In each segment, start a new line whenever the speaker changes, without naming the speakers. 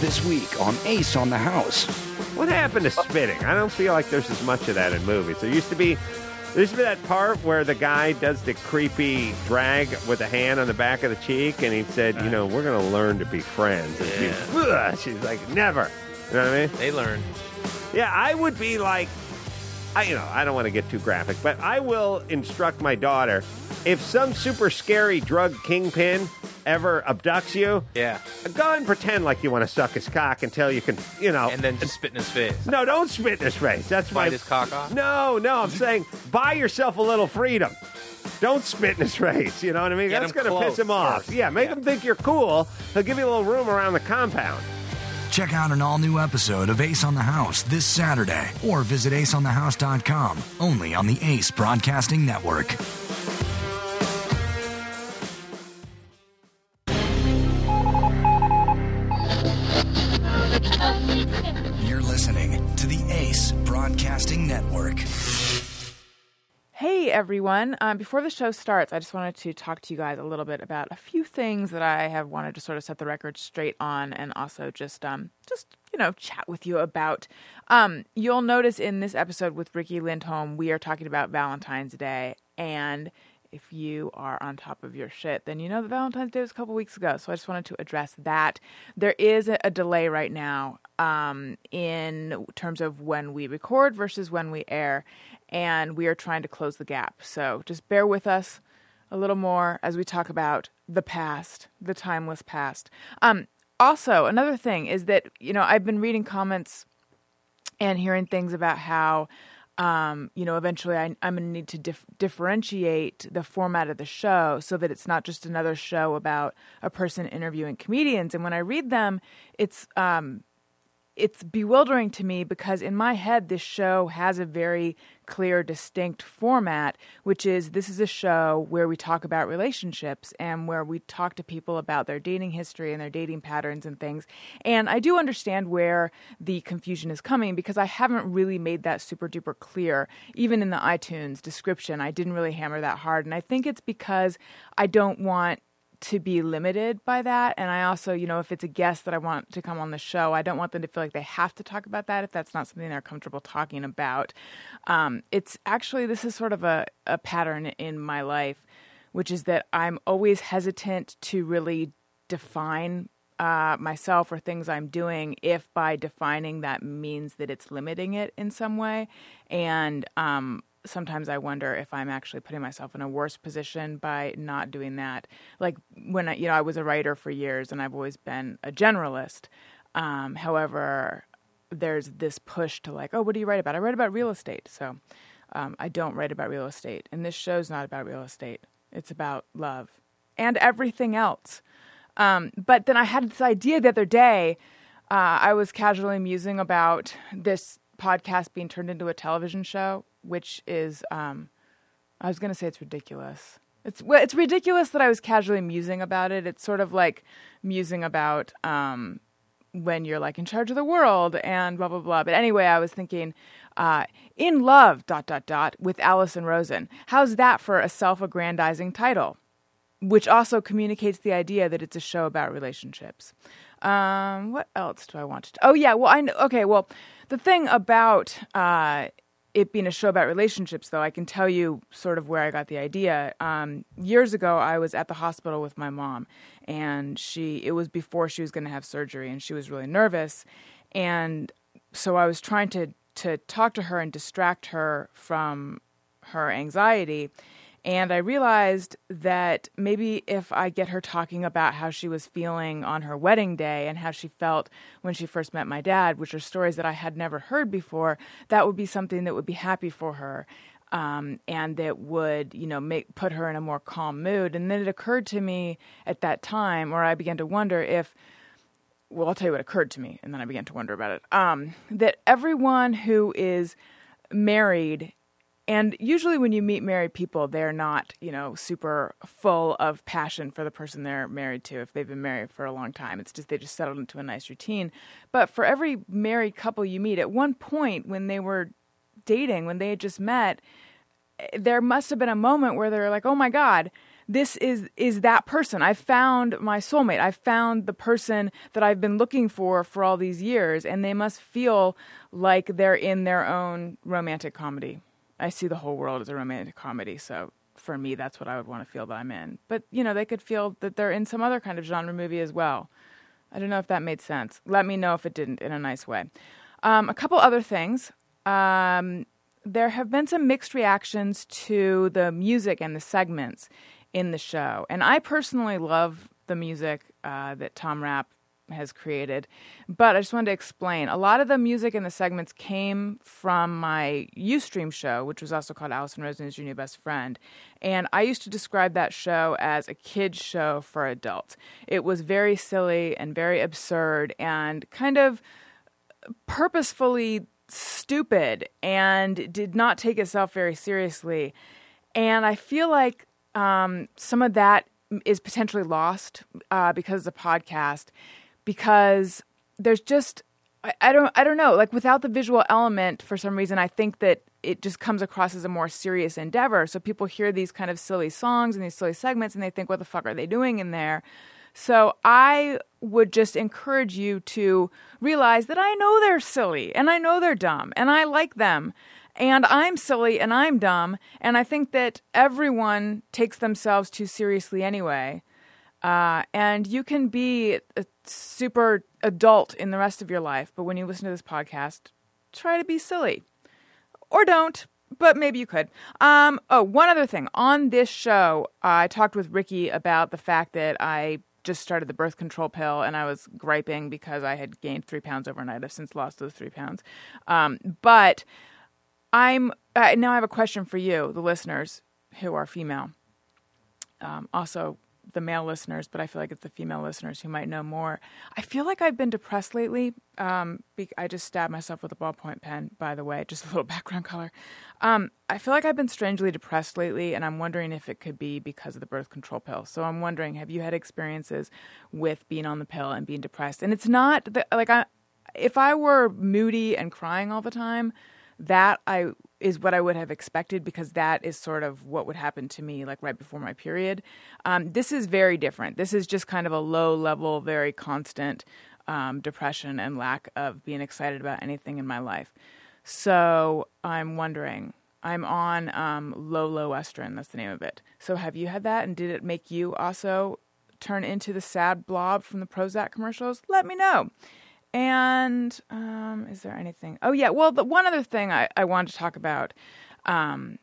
this week on Ace on the House.
What happened to spitting? I don't feel like there's as much of that in movies. There used to be there used to be that part where the guy does the creepy drag with a hand on the back of the cheek, and he said, "You know, we're going to learn to be friends." And she's, "Ugh," she's like, "Never." You know what I mean?
They learn.
Yeah, I would be like, I you know, I don't want to get too graphic, but I will instruct my daughter if some super scary drug kingpin ever abducts you,
Yeah.
go and pretend like you want to suck his cock until you can, you know.
And then just spit in his face.
no, don't spit in his face. That's my
Bite his cock off?
No, no, I'm saying buy yourself a little freedom. Don't spit in his face. You know what I mean?
Get
That's
him
going to piss
close
him off.
first.
Yeah, make
Yeah.
him think you're cool. He'll give you a little room around the compound.
Check out an all new episode of Ace on the House this Saturday or visit aceonthehouse.com only on the Ace Broadcasting Network. Broadcasting Network.
Hey everyone! Um, before the show starts, I just wanted to talk to you guys a little bit about a few things that I have wanted to sort of set the record straight on, and also just um, just you know chat with you about. Um, you'll notice in this episode with Riki Lindhome, we are talking about Valentine's Day, and if you are on top of your shit, then you know that Valentine's Day was a couple weeks ago. So I just wanted to address that. There is a, delay right now um, in terms of when we record versus when we air, and we are trying to close the gap. So just bear with us a little more as we talk about the past, the timeless past. Um, also, another thing is that you know I've been reading comments and hearing things about how um, you know eventually I, i'm going to need to dif- differentiate the format of the show so that it's not just another show about a person interviewing comedians. And when i read them it's um, it's bewildering to me because in my head this show has a very clear distinct format which is this is a show where we talk about relationships and where we talk to people about their dating history and their dating patterns and things. And i do understand where the confusion is coming because i haven't really made that super duper clear even in the itunes description. I didn't really hammer that hard. And i think it's because i don't want to be limited by that. And I also, you know, if it's a guest that I want to come on the show, I don't want them to feel like they have to talk about that if that's not something they're comfortable talking about. Um, it's actually, this is sort of a, a pattern in my life, which is that I'm always hesitant to really define uh, myself or things I'm doing if by defining that means that it's limiting it in some way. And um, sometimes I wonder if I'm actually putting myself in a worse position by not doing that. Like when I, you know, I was a writer for years and I've always been a generalist. Um, however, there's this push to like, oh, what do you write about? I write about real estate. So um, I don't write about real estate. And this show's not about real estate, it's about love and everything else. Um, but then I had this idea the other day. Uh, I was casually musing about this podcast being turned into a television show, which is, um, I was going to say it's ridiculous. It's well, it's ridiculous that I was casually musing about it. It's sort of like musing about um, when you're like in charge of the world and blah blah blah. But anyway, I was thinking, uh, in love dot dot dot with Allison Rosen. How's that for a self-aggrandizing title? which also communicates the idea that it's a show about relationships. Um, what else do I want to? Oh yeah, well I know, okay. Well, the thing about uh, it being a show about relationships, though, I can tell you sort of where I got the idea. Um, years ago, I was at the hospital with my mom, and she it was before she was going to have surgery, and she was really nervous, and so I was trying to to talk to her and distract her from her anxiety. And I realized that maybe if I get her talking about how she was feeling on her wedding day and how she felt when she first met my dad, which are stories that I had never heard before, that would be something that would be happy for her. Um, and that would, you know, make put her in a more calm mood. And then it occurred to me at that time, or I began to wonder if well, I'll tell you what occurred to me, and then I began to wonder about it. Um, that everyone who is married, and usually when you meet married people, they're not, you know, super full of passion for the person they're married to if they've been married for a long time. It's just they just settled into a nice routine. But for every married couple you meet, at one point when they were dating, when they had just met, eh, there must have been a moment where they're like, oh my God, this is is that person. I found my soulmate. I found the person that I've been looking for for all these years, and they must feel like they're in their own romantic comedy. I see the whole world as a romantic comedy, so for me, that's what I would want to feel that I'm in. But you know, they could feel that they're in some other kind of genre movie as well. I don't know if that made sense. Let me know if it didn't in a nice way. Um, a couple other things. Um, there have been some mixed reactions to the music and the segments in the show. And I personally love the music uh, that Tom Rapp has created. But I just wanted to explain a lot of the music in the segments came from my Ustream show, which was also called Allison Rosen is Your New Best Friend. And I used to describe that show as a kid's show for adults. It was very silly and very absurd and kind of purposefully stupid and did not take itself very seriously. And I feel like um, some of that is potentially lost uh, because of the podcast, because there's just I, don't I don't know like without the visual element for some reason I think that it just comes across as a more serious endeavor. So people hear these kind of silly songs and these silly segments and they think, what the fuck are they doing in there? So I would just encourage you to realize that I know they're silly and I know they're dumb and I like them and I'm silly and I'm dumb. And I think that everyone takes themselves too seriously anyway. Uh, and you can be a super adult in the rest of your life, but when you listen to this podcast, try to be silly. Or don't, but maybe you could. Um, oh, one other thing. On this show, I talked with Riki about the fact that I just started the birth control pill and I was griping because I had gained three pounds overnight. I've since lost those three pounds. Um, but I'm uh, now I have a question for you, the listeners who are female. Um, also, the male listeners, but I feel like it's the female listeners who might know more. I feel like I've been depressed lately. Um, be- I just stabbed myself with a ballpoint pen, by the way, just a little background color. Um, I feel like I've been strangely depressed lately, and I'm wondering if it could be because of the birth control pill. So I'm wondering, have you had experiences with being on the pill and being depressed? And it's not the, like I, if I were moody and crying all the time, that I is what I would have expected because that is sort of what would happen to me like right before my period. Um, this is very different. This is just kind of a low level, very constant um, depression and lack of being excited about anything in my life. So I'm wondering. I'm on um, Loestrin. That's the name of it. So have you had that, and did it make you also turn into the sad blob from the Prozac commercials? Let me know. And um, is there anything? Oh, yeah. Well, the one other thing I, I wanted to talk about um,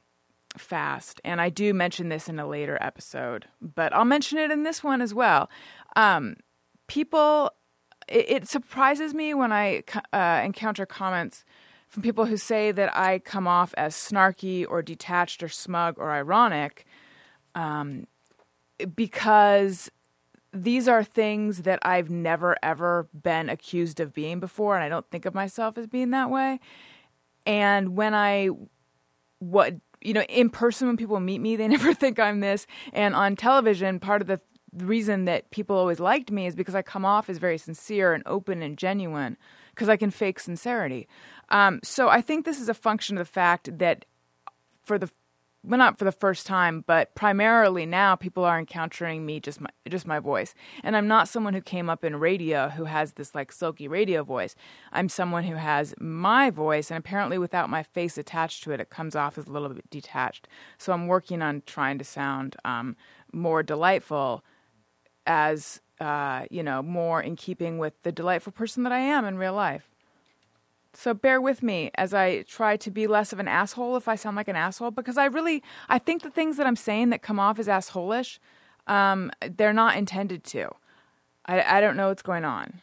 fast, and I do mention this in a later episode, but I'll mention it in this one as well. Um, people, it, it, surprises me when I uh, encounter comments from people who say that I come off as snarky or detached or smug or ironic um, because these are things that I've never ever been accused of being before, and I don't think of myself as being that way. And when I, what you know, in person when people meet me, they never think I'm this. And on television, part of the reason that people always liked me is because I come off as very sincere and open and genuine, because I can fake sincerity. Um, so I think this is a function of the fact that for the well, not for the first time, but primarily now people are encountering me just my just my voice. And I'm not someone who came up in radio who has this like silky radio voice. I'm someone who has my voice, and apparently without my face attached to it, it comes off as a little bit detached. So I'm working on trying to sound um, more delightful, as uh, you know, more in keeping with the delightful person that I am in real life. So bear with me as I try to be less of an asshole if I sound like an asshole because I really I think the things that I'm saying that come off as assholish, um, they're not intended to. I, I don't know what's going on.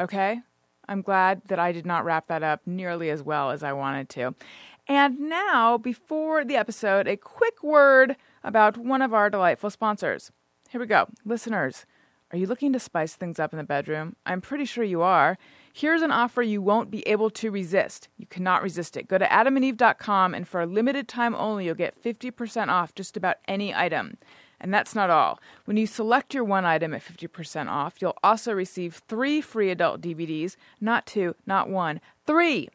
Okay? I'm glad that I did not wrap that up nearly as well as I wanted to. And now, before the episode, a quick word about one of our delightful sponsors. Here we go. Listeners, are you looking to spice things up in the bedroom? I'm pretty sure you are. Here's an offer you won't be able to resist. You cannot resist it. Go to adamandeve.com and for a limited time only, you'll get 50% off just about any item. And that's not all. When you select your one item at 50% off, you'll also receive three free adult DVDs, not two, not one, three.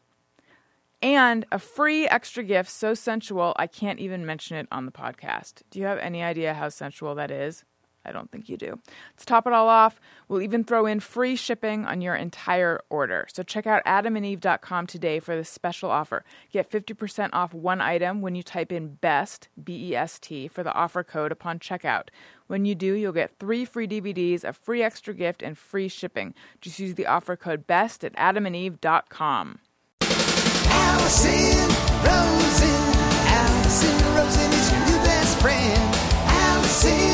and a free extra gift so sensual I can't even mention it on the podcast. Do you have any idea how sensual that is? I don't think you do. Let's top it all off. We'll even throw in free shipping on your entire order. So check out adamandeve.com today for this special offer. Get 50% off one item when you type in BEST, B E S T, for the offer code upon checkout. When you do, you'll get three free DVDs, a free extra gift, and free shipping. Just use the offer code BEST at adamandeve.com.
Allison Rosen. Allison Rosen is your new best friend. Allison,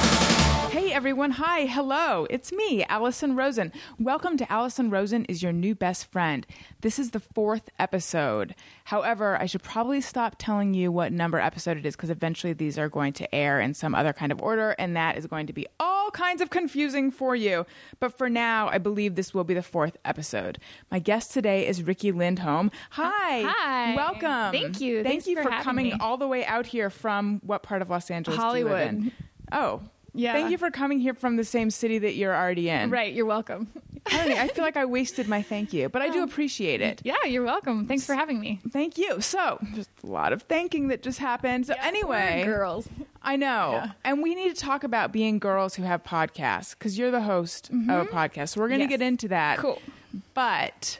Everyone, hi, hello, it's me, Allison Rosen. Welcome to Allison Rosen is Your New Best Friend. This is the fourth episode. However, I should probably stop telling you what number episode it is because eventually these are going to air in some other kind of order, and that is going to be all kinds of confusing for you. But for now, I believe this will be the fourth episode. My guest today is Riki Lindhome. Uh, hi.
Hi.
Welcome.
Thank you.
Thank
Thanks
you
for
for, coming
me.
all the way out here from what part of Los Angeles? do you live
Hollywood.
in? Oh.
Yeah.
Thank you for coming here from the same city that you're already in.
Right, you're welcome.
I, know, I feel like I wasted my thank you, but I do appreciate it.
Yeah, you're welcome. Thanks for having me.
Thank you. So, just a lot of thanking that just happened. So, anyway,
girls.
I know.
Yeah.
And we need to talk about being girls who have podcasts because you're the host of a podcast. So, we're going to
Mm-hmm. Yes.
get into that.
Cool.
But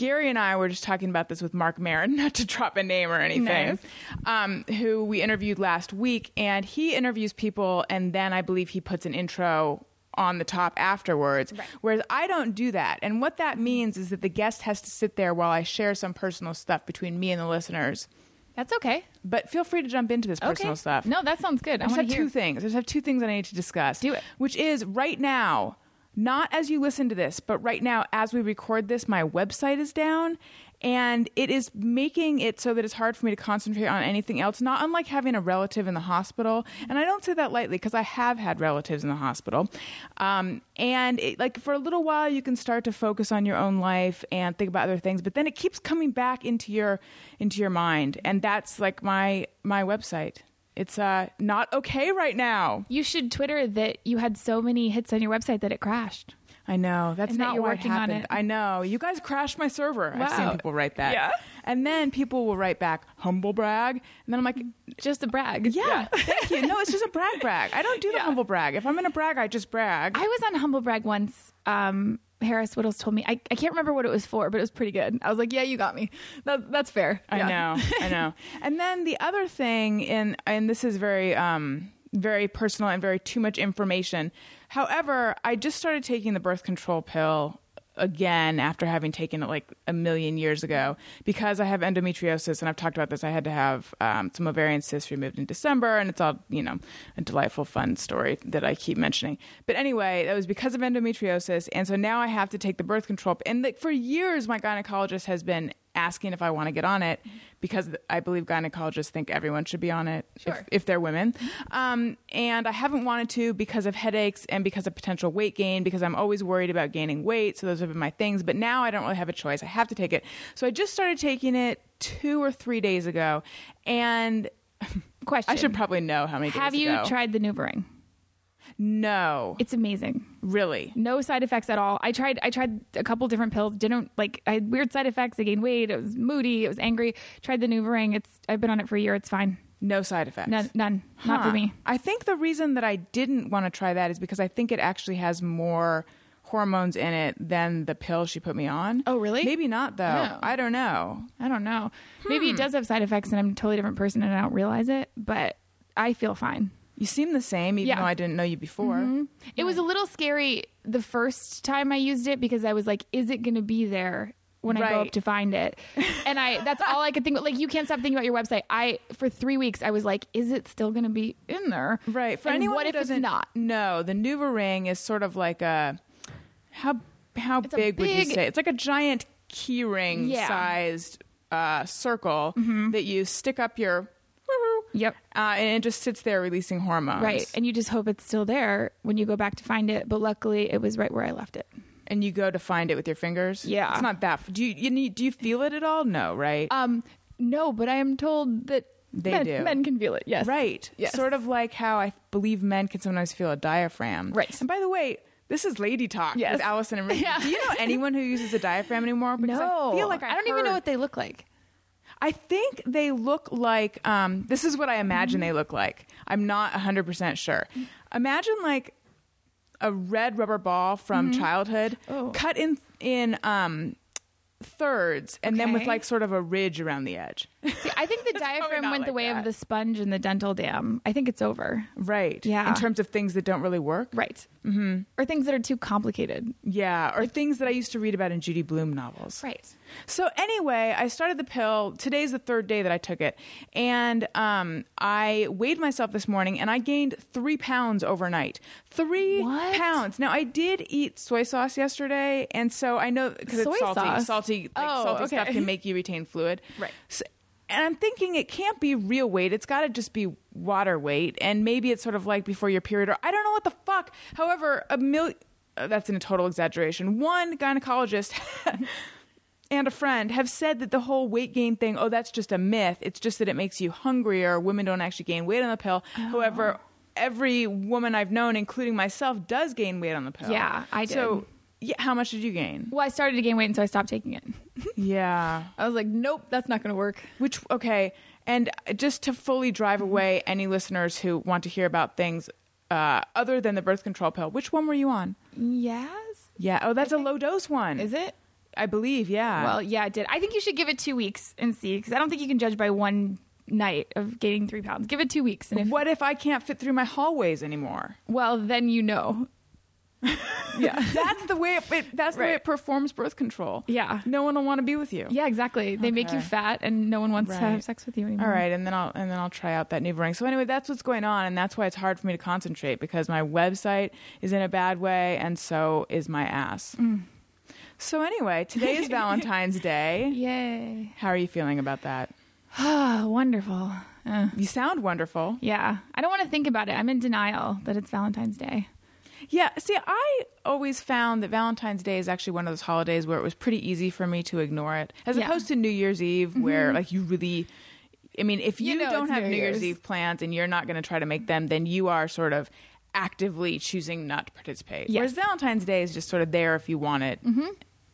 Gary and I were just talking about this with Marc Maron, not to drop a name or anything,
Nice.
um, who we interviewed last week. And he interviews people, and then I believe he puts an intro on the top afterwards. Whereas I don't do that. And what that means is that the guest has to sit there while I share some personal stuff between me and the listeners.
That's okay.
But feel free to jump into this personal
okay.
stuff.
No, that sounds good.
I
I,
just have
hear.
two things. I just have two things that I need to discuss.
Do it.
Which is right now, not as you listen to this, but right now as we record this, my website is down. And it is making it so that it's hard for me to concentrate on anything else, not unlike having a relative in the hospital. And I don't say that lightly because I have had relatives in the hospital. Um, and it, like for a little while, you can start to focus on your own life and think about other things, but then it keeps coming back into your into your mind. And that's like my my website. It's uh, not okay right now.
You should Twitter that you had so many hits on your website that it crashed.
I know that's
And that
not
working on
happened.
it.
I know you guys crashed my server. I've seen
Wow.
people write that.
Yeah.
and then people will write back humble brag, and then I'm like,
Just a brag.
yeah, thank you. No, it's just a brag brag. I don't do the
Yeah.
humble brag. If I'm gonna brag, I just brag.
I was on Humble Brag once. Um, Harris Wittels told me. I, I can't remember what it was for, but it was pretty good. I was like, yeah, you got me. That, that's fair.
I
Yeah.
know, I know. And then the other thing, and and this is very um very personal and very too much information. However, I just started taking the birth control pill again after having taken it like a million years ago because I have endometriosis and I've talked about this. I had to have um, some ovarian cysts removed in December, and it's all you know a delightful, fun story that I keep mentioning. But anyway, it was because of endometriosis, and so now I have to take the birth control. And like, for years, my gynecologist has been asking if I want to get on it because I believe gynecologists think everyone should be on it if,
Sure.
if they're women. Um, and I haven't wanted to because of headaches and because of potential weight gain because I'm always worried about gaining weight. So those have been my things. But now I don't really have a choice. I have to take it. So I just started taking it two or three days ago. And
Question.
I should probably know how many
Have you
ago.
tried the NuvaRing?
No.
It's amazing.
really?
no side effects at all. I tried I tried a couple different pills. Didn't like I had weird side effects. I gained weight. It was moody. It was angry. Tried the NuvaRing. It's I've been on it for a year. It's fine.
No side effects?
None. None. Not for me.
I think the reason that I didn't want to try that is because I think it actually has more hormones in it than the pill she put me on.
Oh, really?
Maybe not though.
No.
I don't know.
I don't know. Maybe
Hmm.
it does have side effects, and I'm a totally different person, and I don't realize it. But I feel fine.
You seem the same, even
Yeah. Mm-hmm.
though I didn't know you before.
It was a little scary the first time I used it because I was like, "Is it going to be there?" When I go up to find it, and I that's all I could think about. Like you can't stop thinking about your website. I for three weeks I was like, "Is it still going to be in there?"
Right. For
And
anyone
what
who
if it's
doesn't
not?
No, the NuvaRing is sort of like a how how
It's a
big, would you say? It's like a giant key ring
Yeah.
sized uh, circle that you stick up your
Yep.
uh, and it just sits there releasing hormones.
Right. And you just hope it's still there when you go back to find it. But luckily, it was right where I left it.
and you go to find it with your fingers.
Yeah.
it's not that. Do you, you need? Do you feel it at all? No, right?
Um, no, but I am told that
They
men,
do.
men can feel it. Yes,
Right.
Yes.
Sort of like how I believe men can sometimes feel a diaphragm.
Right.
And by the way, this is lady talk
Yes.
with Allison and Riki.
Yeah.
Do you know anyone who uses a diaphragm anymore? Because
No,
I feel like I,
don't even know what they look like.
I think they look like. Um, this is what I imagine they look like. I'm not 100 percent sure. Imagine like a red rubber ball from childhood,
Oh.
cut in in um, thirds, and then with like sort of a ridge around the edge.
See, I think the diaphragm went the way
that.
of the sponge and the dental dam. I think it's over.
right.
Yeah.
In terms of things that don't really work.
Right. Mm-hmm. Or things that are too complicated.
Yeah, or things that I used to read about in Judy Blume novels.
Right.
So anyway, I started the pill. Today's the third day that I took it, and um, I weighed myself this morning, and I gained three pounds overnight. Three
What?
pounds. Now I did eat soy sauce yesterday, and so I know because it's salty.
sauce?
Salty, like,
Oh,
salty stuff can make you retain fluid.
Right.
So, and I'm thinking it can't be real weight. It's got to just be water weight, and maybe it's sort of like before your period, or I don't know what the fuck. However, a million. Uh, that's in a total exaggeration. One gynecologist and a friend have said that the whole weight gain thing, oh, that's just a myth. It's just that it makes you hungrier. Women don't actually gain weight on the pill.
Oh.
However, every woman I've known, including myself, does gain weight on the pill.
Yeah, I
So,
did.
Yeah, how much did you gain?
Well, I started to gain weight, and so I stopped taking it.
yeah.
I was like, nope, that's not going to work.
Which okay, and just to fully drive away any listeners who want to hear about things uh, other than the birth control pill, which one were you on?
Yes.
Yeah. Oh, that's a low dose one.
Is it?
I believe. Yeah.
Well, yeah, it did. I think you should give it two weeks and see, because I don't think you can judge by one night of gaining three pounds. Give it two weeks, and if
what if I can't fit through my hallways anymore?
well, then you know. yeah.
That's the way it, it that's the way it performs birth control.
Yeah.
No one will want to be with you.
Yeah, exactly. They make you fat, and no one wants to have sex with you anymore.
All right, and then I'll and then I'll try out that new ring. So anyway, that's what's going on, and that's why it's hard for me to concentrate because my website is in a bad way, and so is my ass.
Mm.
So anyway, today is Valentine's Day.
Yay!
How are you feeling about that?
Oh, wonderful. Uh,
You sound wonderful.
yeah, I don't want to think about it. I'm in denial that it's Valentine's Day.
Yeah, see, I always found that Valentine's Day is actually one of those holidays where it was pretty easy for me to ignore it, as
Yeah. Mm-hmm.
opposed to New Year's Eve, where like you really. I mean, if you,
You know
don't have
New
New Year's.
Year's.
Eve plans and you're not going to try to make them, then you are sort of actively choosing not to participate.
Yes.
Whereas Valentine's Day is just sort of there if you want it,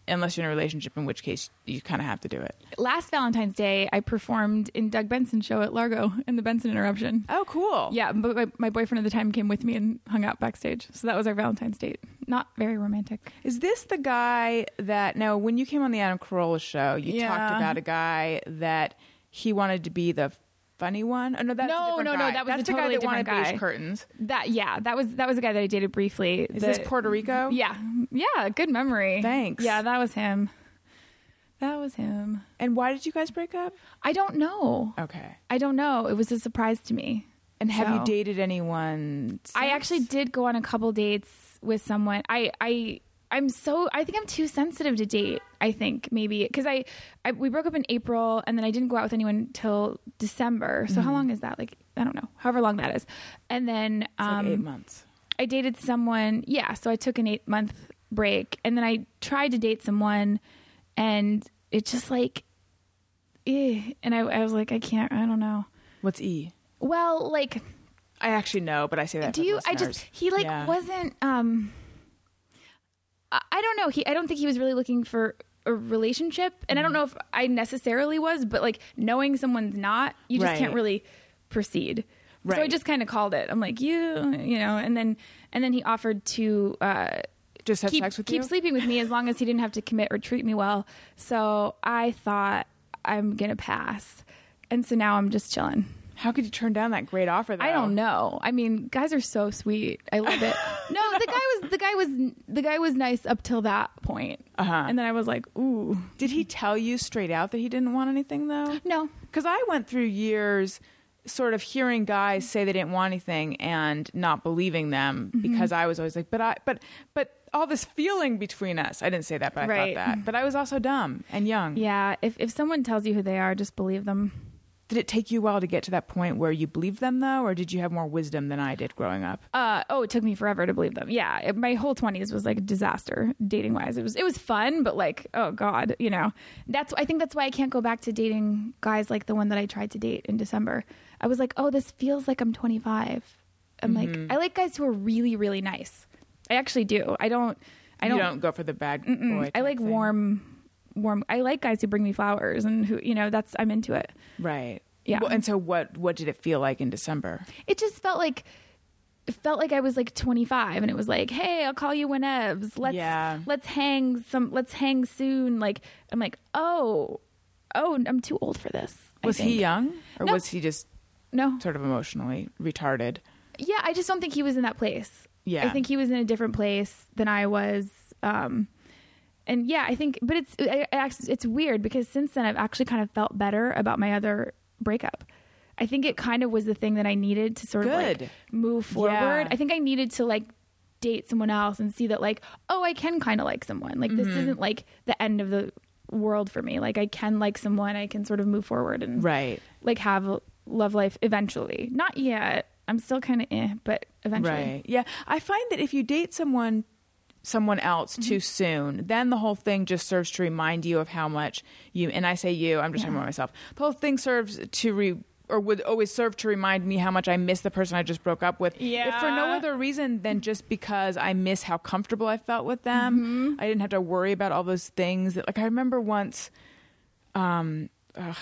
unless you're in a relationship, in which case you kind of have to do it.
Last Valentine's Day, I performed in Doug Benson's show at Largo in the Benson Interruption.
Oh, cool.
Yeah, but my, my boyfriend at the time came with me and hung out backstage. So that was our Valentine's date. Not very romantic.
Is this the guy that now when you came on the Adam Carolla show, you
Yeah.
talked about a guy that he wanted to be the funny one? Oh no, that's
No,
a different
no, no, that was
that's
a
the guy
totally
that wanted
different
beige
guy.
curtains.
That yeah, that was that was the guy that I dated briefly.
Is
The-
this Puerto Rico?
Yeah, yeah, good memory.
Thanks.
Yeah, that was him. That was him.
And why did you guys break up?
I don't know.
Okay.
I don't know. It was a surprise to me.
And have you dated anyone?
I actually did go on a couple dates with someone. I I I'm so I think I'm too sensitive to date. I think maybe because I, I we broke up in April and then I didn't go out with anyone till December. So how long is that? Like I don't know, however long that is. And then
It's like
um,
eight months.
I dated someone. Yeah, so I took an eight month break, and then I tried to date someone, and it just like, eh. and I, I was like, I can't. I don't know.
What's E?
Well, like,
I actually know, but I say that.
do you? I just he like
Yeah.
wasn't. Um, I, don't know. He I don't think he was really looking for a relationship, and I don't know if I necessarily was, but like knowing someone's not, you just can't really proceed. So I
Right.
just kind of called it. I'm like, you, you know, and then and then he offered to. uh
just have
keep,
sex with
keep
you.
sleeping with me as long as he didn't have to commit or treat me well. So I thought I'm gonna pass, and so now I'm just chilling.
How could you turn down that great offer? Though?
I don't know. I mean, guys are so sweet. I love it. no, the guy was the guy was the guy was nice up till that point,
Uh-huh.
and then I was like, ooh,
Did he tell you straight out that he didn't want anything though?
no.
Because I went through years sort of hearing guys say they didn't want anything and not believing them
Mm-hmm.
because I was always like, but I, but, but all this feeling between us. I didn't say that, but I
Right.
thought that. But I was also dumb and young.
Yeah, if if someone tells you who they are, just believe them.
Did it take you a while to get to that point where you believed them though, or did you have more wisdom than I did growing up?
Uh, oh, it took me forever to believe them. Yeah, it, my whole twenties was like a disaster dating wise. It was it was fun, but like, oh god, you know, that's I think that's why I can't go back to dating guys like the one that I tried to date in December. I was like, oh, this feels like I'm 25. I'm
Mm-hmm.
like, I like guys who are really really nice. I actually do. I don't. I don't.
don't go for the bad boy.
I like
thing.
warm, warm. I like guys who bring me flowers and who you know. That's I'm into it.
right?
Yeah.
Well, and so what? What did it feel like in December?
it just felt like it felt like I was like 25 and it was like, "Hey, I'll call you whenevs. Let's
Yeah.
let's hang some let's hang soon." Like I'm like, "Oh. Oh, I'm too old for this."
Was he young, or
No.
was he just
No.
sort of emotionally retarded?
Yeah, I just don't think he was in that place.
Yeah.
I think he was in a different place than I was um and yeah, I think but it's it, it's weird because since then I've actually kind of felt better about my other breakup. I think it kind of was the thing that I needed to sort of like move forward.
Yeah.
I think I needed to like date someone else and see that like, oh, I can kind of like someone. Like
Mm-hmm.
this isn't like the end of the world for me. Like I can like someone, I can sort of move forward and
Right.
like have a love life eventually. Not yet. I'm still kind of eh, but eventually.
Right. Yeah. I find that if you date someone someone else
Mm-hmm.
too soon, then the whole thing just serves to remind you of how much you and I say you, I'm just talking about myself. The whole thing serves to re or would always serve to remind me how much I miss the person I just broke up with. If for no other reason than just because I miss how comfortable I felt with them.
Mm-hmm.
I didn't have to worry about all those things that like I remember once um ugh,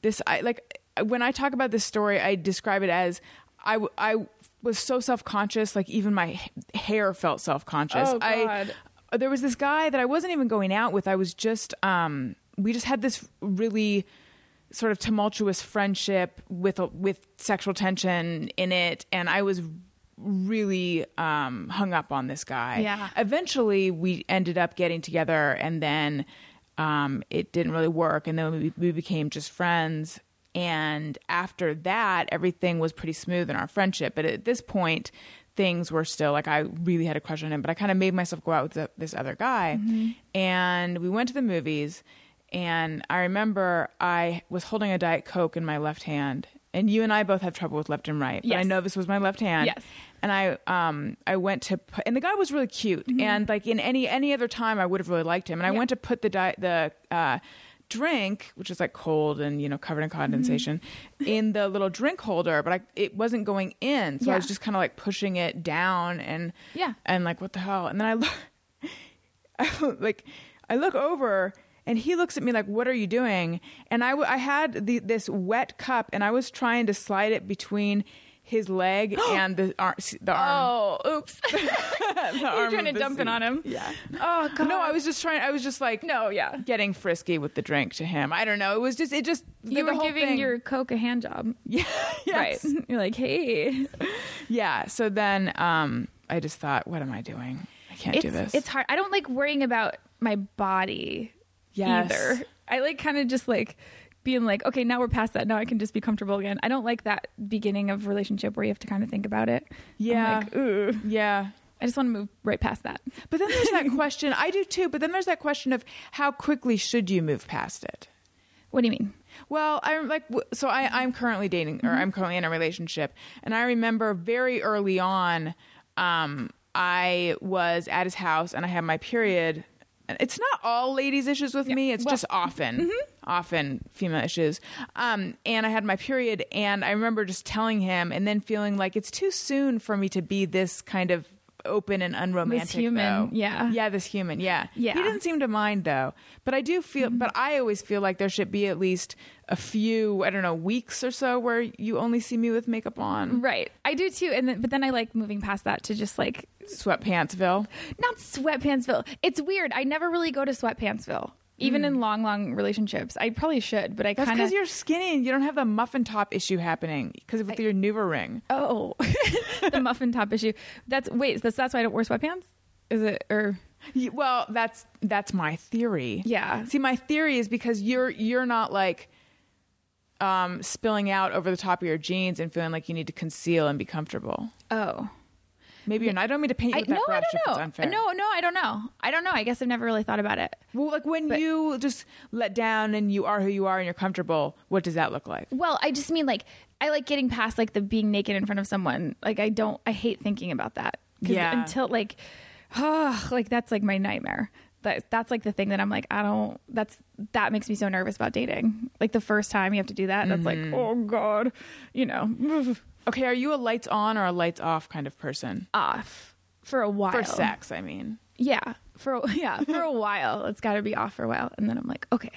this I like when I talk about this story I describe it as I I was so self-conscious like even my hair felt self-conscious.
Oh,
I there was this guy that I wasn't even going out with. I was just um we just had this really sort of tumultuous friendship with a, with sexual tension in it and I was really um hung up on this guy.
Yeah.
eventually we ended up getting together and then um, it didn't really work and then we, we became just friends and after that everything was pretty smooth in our friendship. But at this point things were still like i really had a crush on him but i kind of made myself go out with the, this other guy. And we went to the movies and i remember i was holding a diet coke in my left hand. And you and i both have trouble with left and right but i know this was my left hand.
Yes.
and I um I went to put, and the guy was really cute. And like in any any other time I would have really liked him. And I went to put the di- the uh drink which is like cold and you know covered in mm-hmm. condensation in the little drink holder but I it wasn't going in. So I was just kind of like pushing it down and
Yeah.
and like what the hell? And then I look I look- like I look over and he looks at me like what are you doing? And I, w- I had the, this wet cup and I was trying to slide it between his leg and the, ar- the arm
Oh, oops.
the
You're trying to dump it on him.
yeah
Oh god.
no I was just trying I was just like
No, yeah.
getting frisky with the drink to him I don't know it was just it just
You were giving
thing-
your coke a hand job.
yeah yes.
Right. You're like, "Hey,
yeah so then um I just thought what am I doing I can't
it's
do this
it's hard. I don't like worrying about my body
Yes.
either. I like kind of just like being like, okay, now we're past that. Now I can just be comfortable again. I don't like that beginning of relationship where you have to kind of think about it.
Yeah.
like, ooh.
yeah
I just want to move right past that.
But then there's that question. I do too. But then there's that question of how quickly should you move past it?
What do you mean?
Well, I'm like, so I, I'm currently dating, or I'm currently in a relationship, and I remember very early on, um, I was at his house and I had my period. And It's not all ladies' issues with me. It's just often, often female issues. Um, and I had my period, and I remember just telling him, and then feeling like it's too soon for me to be this kind of open and unromantic.
This human,
though.
yeah.
yeah, this human, yeah,
Yeah.
He didn't seem to mind though. But I do feel, but I always feel like there should be at least a few, I don't know, weeks or so where you only see me with makeup on,
Right. I do too. And then, but then I like moving past that to just like
sweatpantsville.
not sweatpantsville. It's weird. I never really go to sweatpantsville, even in long, long relationships. I probably should, but I
That's
kind
because you're skinny and you don't have the muffin top issue happening because of your NuvaRing.
Oh, the muffin top issue. That's wait. That's that's why I don't wear sweatpants. Is it or
Well, that's that's my theory.
Yeah.
See, my theory is because you're you're not like um spilling out over the top of your jeans and feeling like you need to conceal and be comfortable.
oh?
Maybe you're not. I don't mean to paint you
I,
that
no, I
brush if
don't
it's
know.
unfair.
No, no, I don't know. I don't know. I guess I've never really thought about it.
Well, like when
But-
you just let down and you are who you are and you're comfortable, what does that look like?
Well, I just mean like I like getting past like the being naked in front of someone. Like I don't. I hate thinking about that.
Yeah.
Until like, oh, like that's like my nightmare. That that's like the thing that I'm like I don't. That's that makes me so nervous about dating. Like the first time you have to do that, that's
Mm-hmm.
like oh god, you know,
Okay, are you a lights on or a lights off kind of person?
off for a while
For sex, I mean.
Yeah, for a- yeah for a while. It's got to be off for a while, and then I'm like okay.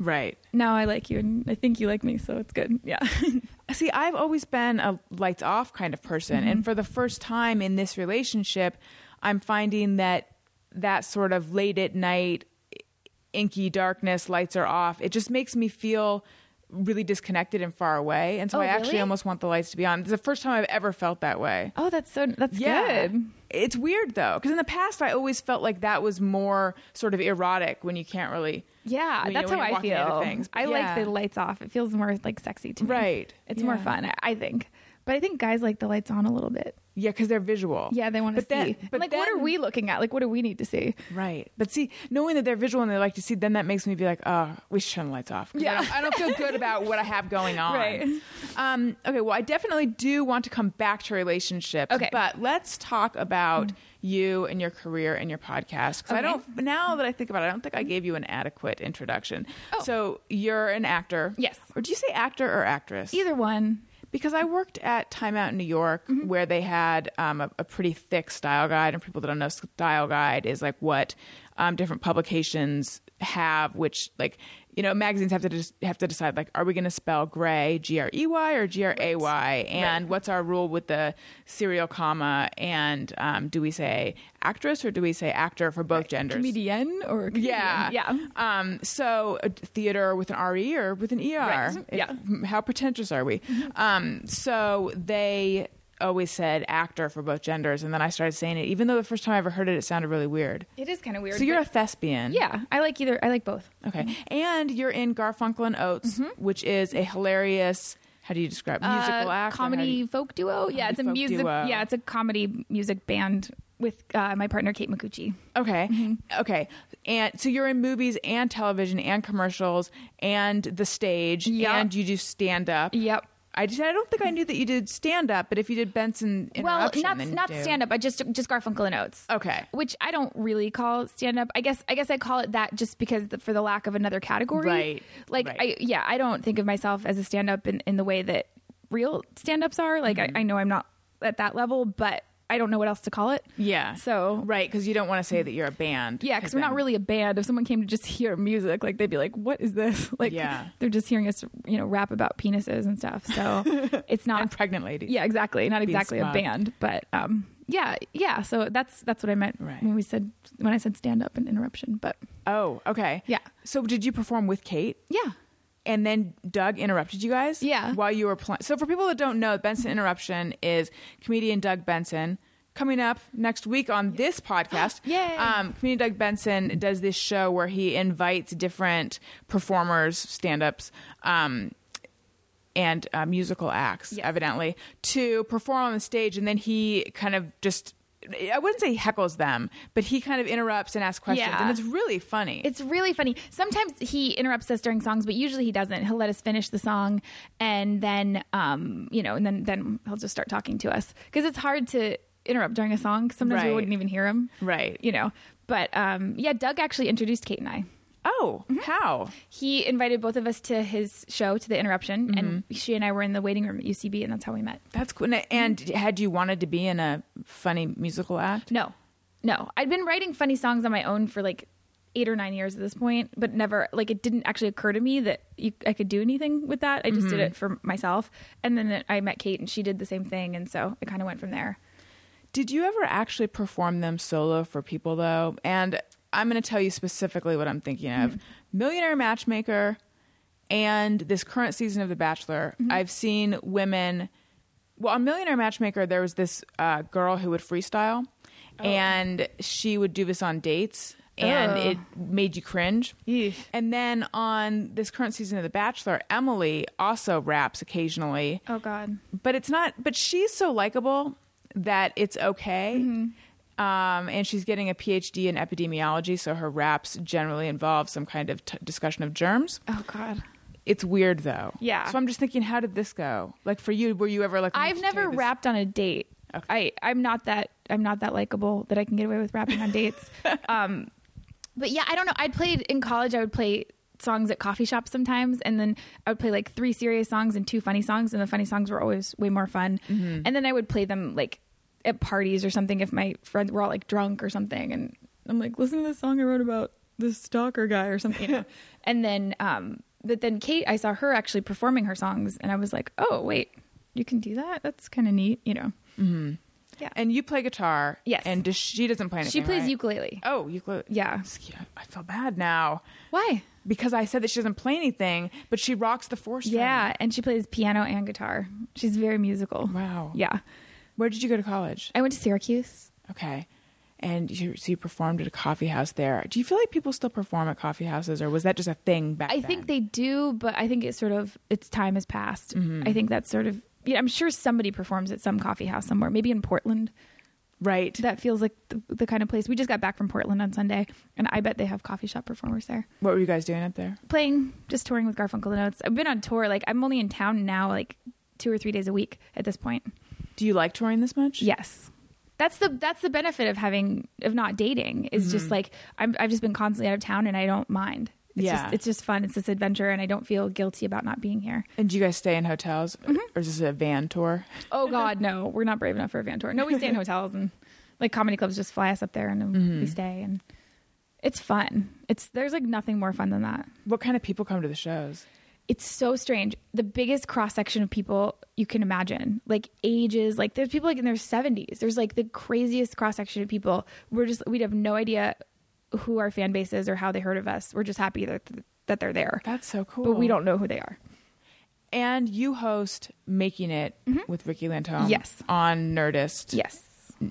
Right.
Now I like you, and I think you like me, so it's good. Yeah.
See, I've always been a lights off kind of person. And mm-hmm. for the first time in this relationship, I'm finding that that sort of late at night, inky darkness, lights are off. It just makes me feel really disconnected and far away. And so
Oh,
I actually
really?
almost want the lights to be on. It's the first time I've ever felt that way.
oh, that's so that's
Yeah.
good.
It's weird though, because in the past I always felt like that was more sort of erotic when you can't really.
Yeah,
when you-
that's
when
how I feel.
things.
I
Yeah.
like the lights off. It feels more like sexy to me.
Right.
It's more fun, I think. But I think guys like the lights on a little bit.
Yeah, because they're visual.
Yeah, they want to
But then-
see.
but
like, what are we looking at? Like, what do we need to see?
Right. But see, knowing that they're visual and they like to see, then that makes me be like, oh, we should turn the lights off.
Yeah.
I don't, I don't feel good about what I have going on.
Right.
Um, okay, well, I definitely do want to come back to relationships.
Okay.
But let's talk about you and your career and your podcast. Because I don't, now that I think about it, I don't think I gave you an adequate introduction.
Oh.
So you're an actor.
Yes.
Or do you say actor or actress?
Either one.
Because I worked at Time Out in New York, where they had um, a, a pretty thick style guide. And people that don't know, style guide is like what um, different publications have, which like you know magazines have to just have to decide like, are we going to spell gray G R E Y or G R A Y, and what's our rule with the serial comma, and um, do we say actress or do we say actor for both genders?
Comedian or comedian.
Yeah,
Yeah.
Um, so uh, theater with an re or with an er.
Right. Yeah.
How pretentious are we? Um, so they always said actor for both genders, and then I started saying it, even though the first time I ever heard it, it sounded really weird.
It is kind of weird.
So you're a thespian,
yeah, I like either. I like both.
Okay, and you're in Garfunkel and Oates, which is a hilarious. How do you describe musical
Mm-hmm. Uh,
act? or how do
comedy
you-
folk duo. Yeah, it's a music.
duo.
Yeah, it's a comedy music band with uh, my partner Kate Micucci.
Okay.
Mm-hmm.
Okay. And so you're in movies and television and commercials and the stage
Yep.
and you do stand up.
Yep.
I just I don't think I knew that you did stand up, but if you did Benson
Well, not not stand up. I just just Garfunkel and Oates.
Okay.
which I don't really call stand up. I guess I guess I call it that just because the, for the lack of another category.
Right,
Like
right.
I yeah, I don't think of myself as a stand up in, in the way that real stand ups are. Like
Mm-hmm.
I, I know I'm not at that level, but I don't know what else to call it.
Yeah.
So
right, because you don't want to say that you're a band.
yeah, because we're not really a band. If someone came to just hear music, like they'd be like, "What is this?" Like,
Yeah.
they're just hearing us, you know, rap about penises and stuff. So it's not
and pregnant ladies.
Yeah, exactly. Not exactly a band, but um, yeah, yeah. So that's that's what I meant
Right.
when we said when I said stand up and interruption. But
Oh, okay.
Yeah.
So did you perform with Kate?
yeah,
and then Doug interrupted you guys.
Yeah.
While you were playing. So for people that don't know, Benson Interruption is comedian Doug Benson. Coming up next week on this podcast,
Yay.
Um, comedian Doug Benson does this show where he invites different performers, stand-ups, um, and uh, musical acts,
Yes.
evidently, to perform on the stage, and then he kind of just. I wouldn't say heckles them, but he kind of interrupts and asks questions,
Yeah.
and it's really funny.
it's really funny. Sometimes he interrupts us during songs, but usually he doesn't. He'll let us finish the song, and then um, you know, and then then he'll just start talking to us because it's hard to interrupt during a song. Sometimes we wouldn't even hear him,
Right.
You know, but um, yeah, Doug actually introduced Kate and I.
oh, mm-hmm. how?
He invited both of us to his show, to the interruption, and mm-hmm. she and I were in the waiting room at UCB, and that's how we met.
That's cool. And- And had you wanted to be in a funny musical act?
No, no. I'd been writing funny songs on my own for like eight or nine years at this point, but never like it didn't actually occur to me that you, I could do anything with that. I just did it for myself, and then I met Kate, and she did the same thing, and so it kind of went from there.
Did you ever actually perform them solo for people though? And I'm going to tell you specifically what I'm thinking of. Millionaire Matchmaker and this current season of The Bachelor. I've seen women. Well, on Millionaire Matchmaker, there was this uh, girl who would freestyle, and she would do this on dates, and
Oh.
it made you cringe.
Eesh.
And then on this current season of The Bachelor, Emily also raps occasionally
Oh God,
but it's not but she's so likable that it's okay.
Mm-hmm.
Um, and she's getting a PhD in epidemiology, so her raps generally involve some kind of t- discussion of germs.
Oh God.
It's weird though.
Yeah.
So I'm just thinking, how did this go? Like for you, were you ever like?
I've never
this-
rapped on a date.
Okay.
I I'm not that I'm not that likable that I can get away with rapping on dates. um, but yeah, I don't know. I'd played in college. I would play songs at coffee shops sometimes, and then I would play like three serious songs and two funny songs, and the funny songs were always way more fun.
Mm-hmm.
And then I would play them like at parties or something if my friends were all like drunk or something, and I'm like, listen to this song I wrote about this stalker guy or something. you know? and then, um, but then Kate, I saw her actually performing her songs, and I was like, oh wait, you can do that. That's kind of neat, you know. Yeah.
And you play guitar.
Yes.
And does, she doesn't play anything.
She plays
right?
ukulele.
Oh, ukulele.
Yeah.
Yeah, I feel bad now
Why?
because I said that she doesn't play anything, but she rocks the four string.
Yeah, and she plays piano and guitar. She's very musical.
Wow.
Yeah.
Where did you go to college?
I went to Syracuse.
Okay. And you, so you performed at a coffee house there. Do you feel like people still perform at coffee houses, or was that just a thing back
I
then?
think they do, but I think it's sort of its time has passed.
Mm-hmm.
I think that's sort of yeah, I'm sure somebody performs at some coffee house somewhere, maybe in Portland.
right.
That feels like the, the kind of place. We just got back from Portland on Sunday, and I bet they have coffee shop performers there.
what were you guys doing up there?
Playing, just touring with Garfunkel and Oates. I've been on tour. Like I'm only in town now, like two or three days a week at this point.
Do you like touring this much?
Yes. That's the that's the benefit of having of not dating is
Mm-hmm.
just like I'm, I've just been constantly out of town and I don't mind. It's
Yeah.
just, it's just fun. It's this adventure and I don't feel guilty about not being here.
And do you guys stay in hotels,
Mm-hmm.
or is this a van tour?
Oh God, no, we're not brave enough for a van tour. No, we stay in hotels and like comedy clubs just fly us up there and
Mm-hmm.
we stay and it's fun. It's there's like nothing more fun than that.
What kind of people come to the shows?
It's so strange. The biggest cross section of people you can imagine, like ages, like there's people like in their 70s. There's like the craziest cross section of people. We're just we'd have no idea who our fan base is or how they heard of us. We're just happy that that they're there,
That's so cool.
but we don't know who they are.
And you host Making It with Riki Lindhome.
Mm-hmm. Yes.
On Nerdist
Yes.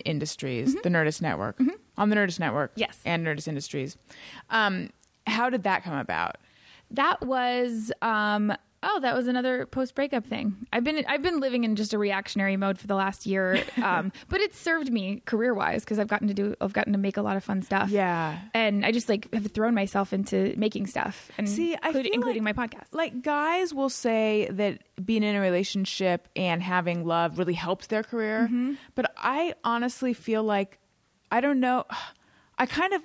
Industries, the Nerdist Network. On the Nerdist Network.
Mm-hmm. Yes.
And Nerdist Industries. Um, how did that come about?
That was um oh, that was another post breakup thing. I've been I've been living in just a reactionary mode for the last year. Um but it's served me career-wise because I've gotten to do I've gotten to make a lot of fun stuff.
Yeah.
And I just like have thrown myself into making stuff and
See, I
include- including
like-
my podcast.
Like guys will say that being in a relationship and having love really helps their career,
Mm-hmm.
but I honestly feel like I don't know. I kind of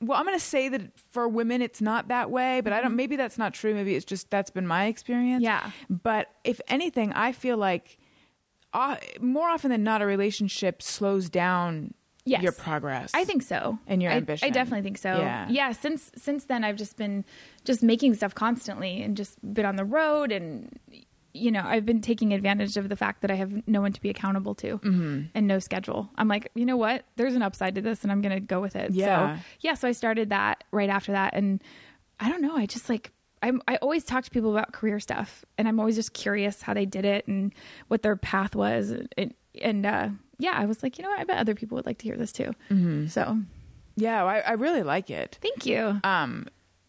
well, I'm going to say that for women it's not that way, but I don't. Maybe that's not true. Maybe it's just that's been my experience.
Mm-hmm. Yeah.
But if anything, I feel like uh, more often than not, a relationship slows down
Yes.
your progress.
I think so.
And your
I-
ambition.
I definitely think so.
Yeah.
Yeah. Since since then, I've just been just making stuff constantly and just been on the road and you know I've been taking advantage of the fact that I have no one to be accountable to
Mm-hmm.
and no schedule. I'm like, you know what? There's an upside to this, and I'm going to go with it.
Yeah.
So yeah. So I started that right after that, and I don't know. I just like. I'm, I always talk to people about career stuff, and I'm always just curious how they did it and what their path was. And, and uh, yeah, I was like, you know what? I bet other people would like to hear this too.
Mm-hmm.
So
yeah, I, I really like it.
Thank you.
Um,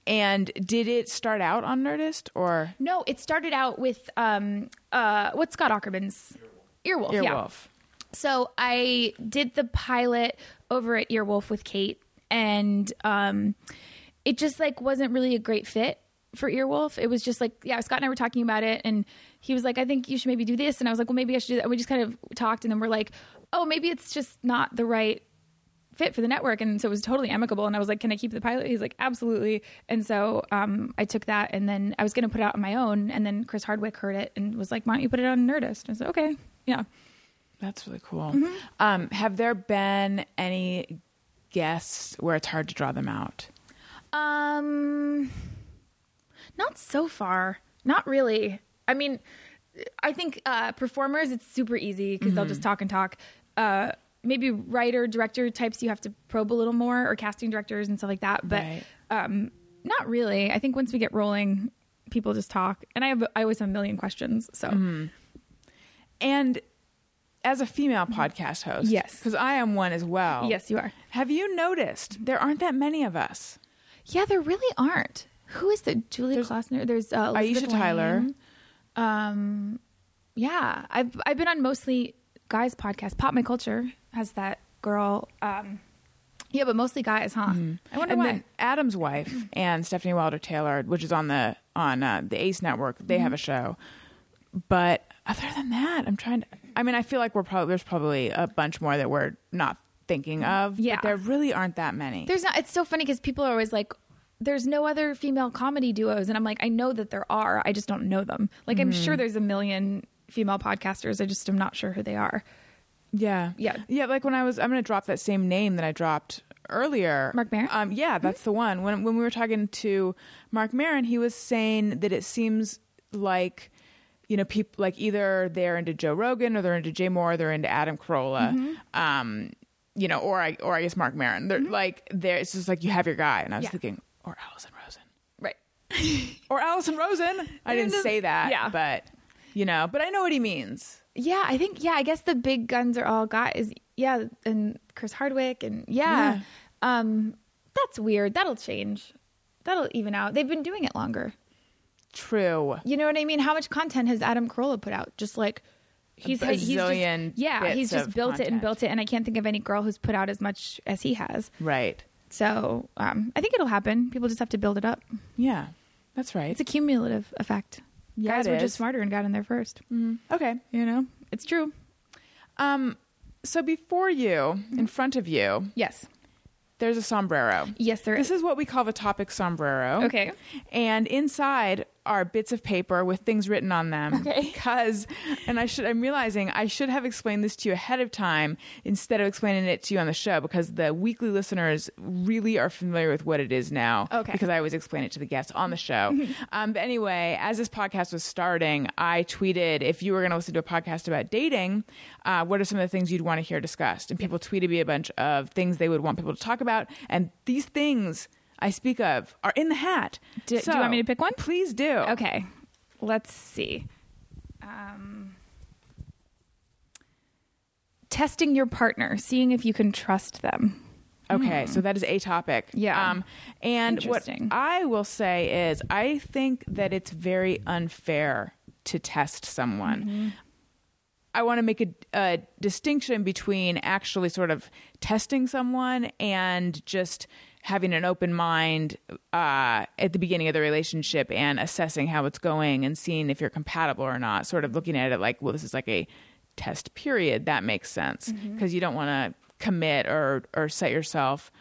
and did it start out on Nerdist or
no, it started out with um uh what's Scott Aukerman's Earwolf. Yeah.
Earwolf?
So I did the pilot over at Earwolf with Kate and um it just like wasn't really a great fit for Earwolf. It was just like yeah, Scott and I were talking about it and he was like, I think you should maybe do this and I was like, Well maybe I should do that. And we just kind of talked and then we're like, Oh, maybe it's just not the right fit for the network and so it was totally amicable and i was like can i keep the pilot? He's like absolutely. And so um, i took that and then i was going to put it out on my own and then chris hardwick heard it and was like why don't you put it on nerdist? I said okay yeah.
That's really cool.
Mm-hmm.
Um, have there been any guests where it's hard to draw them out?
um not so far. Not really. I mean i think uh performers it's super easy because they'll just talk and talk. Uh maybe writer director types you have to probe a little more or casting directors and stuff like that but
Right.
um not really i think once we get rolling people just talk and i have i always have a million questions so
And as a female podcast host,
Mm-hmm. Yes.
because I am one as well.
yes you are
Have you noticed there aren't that many of us?
yeah there really aren't who is the julie
There's
Klausner? there's uh,
Aisha
Elizabeth
Tyler.
Um yeah i've i've been on mostly guys podcast. Pop My Culture has that girl. Um, yeah, but mostly guys, huh? I wonder
Mm-hmm. and
why.
then Adam's wife and Stefanie Wilder Taylor, which is on the on uh, the Ace Network, they
Mm-hmm.
have a show. But other than that, I'm trying to. I mean, I feel like we're probably there's probably a bunch more that we're not thinking of.
Yeah.
but there really aren't that many.
There's not. It's so funny because people are always like, "There's no other female comedy duos," and I'm like, I know that there are. I just don't know them. Like, I'm
Mm-hmm.
sure there's a million female podcasters. I just am not sure who they are.
Yeah.
Yeah.
Yeah. Like when I was, I'm going to drop that same name that I dropped earlier.
Marc Maron?
Um, yeah, that's the one. When, when we were talking to Marc Maron, he was saying that it seems like, you know, people like either they're into Joe Rogan or they're into Jay Mohr, or they're into Adam Carolla.
Mm-hmm.
Um, you know, or I, or I guess Marc Maron. They're like, there, it's just like you have your guy. And I was
Yeah.
thinking, or Alison Rosen.
Right.
Or Alison Rosen. I didn't say that.
yeah.
But, you know, but I know what he means.
Yeah, I think. Yeah, I guess the big guns are all got is Yeah, and Chris Hardwick, and yeah, um, that's weird. That'll change. That'll even out. They've been doing it longer.
True.
You know what I mean? How much content has Adam Carolla put out? Just like he's
A
he's just,
bazillion
yeah, he's just built it and built it, and I can't think of any girl who's put out as much as he has.
Right.
So um, I think it'll happen. People just have to build it up.
Yeah. That's right.
It's a cumulative effect.
Yeah,
Guys were
is.
just smarter and got in there first.
Okay.
You know, it's true.
Um, so before you, in front of you,
Yes,
there's a sombrero.
yes, there
This
is.
is what we call the topic sombrero.
Okay.
And inside are bits of paper with things written on them.
Okay.
Because, and I should, I'm realizing I should have explained this to you ahead of time instead of explaining it to you on the show because the weekly listeners really are familiar with what it is now.
Okay.
Because I always explain it to the guests on the show. um, but anyway, as this podcast was starting, I tweeted if you were going to listen to a podcast about dating, uh, what are some of the things you'd want to hear discussed? And people tweeted me a bunch of things they would want people to talk about. And these things I speak of are in the hat.
Do- do you want me to pick one?
Please do.
Okay, let's see. Um, testing your partner, seeing if you can trust them.
Okay, so that is a topic.
Yeah.
Um, and what I will say is, I think that it's very unfair to test someone.
Mm-hmm.
I want to make a, a distinction between actually sort of testing someone and just having an open mind uh, at the beginning of the relationship and assessing how it's going and seeing if you're compatible or not. Sort of looking at it like, well, this is like a test period. That makes sense because you don't want to commit or or set yourself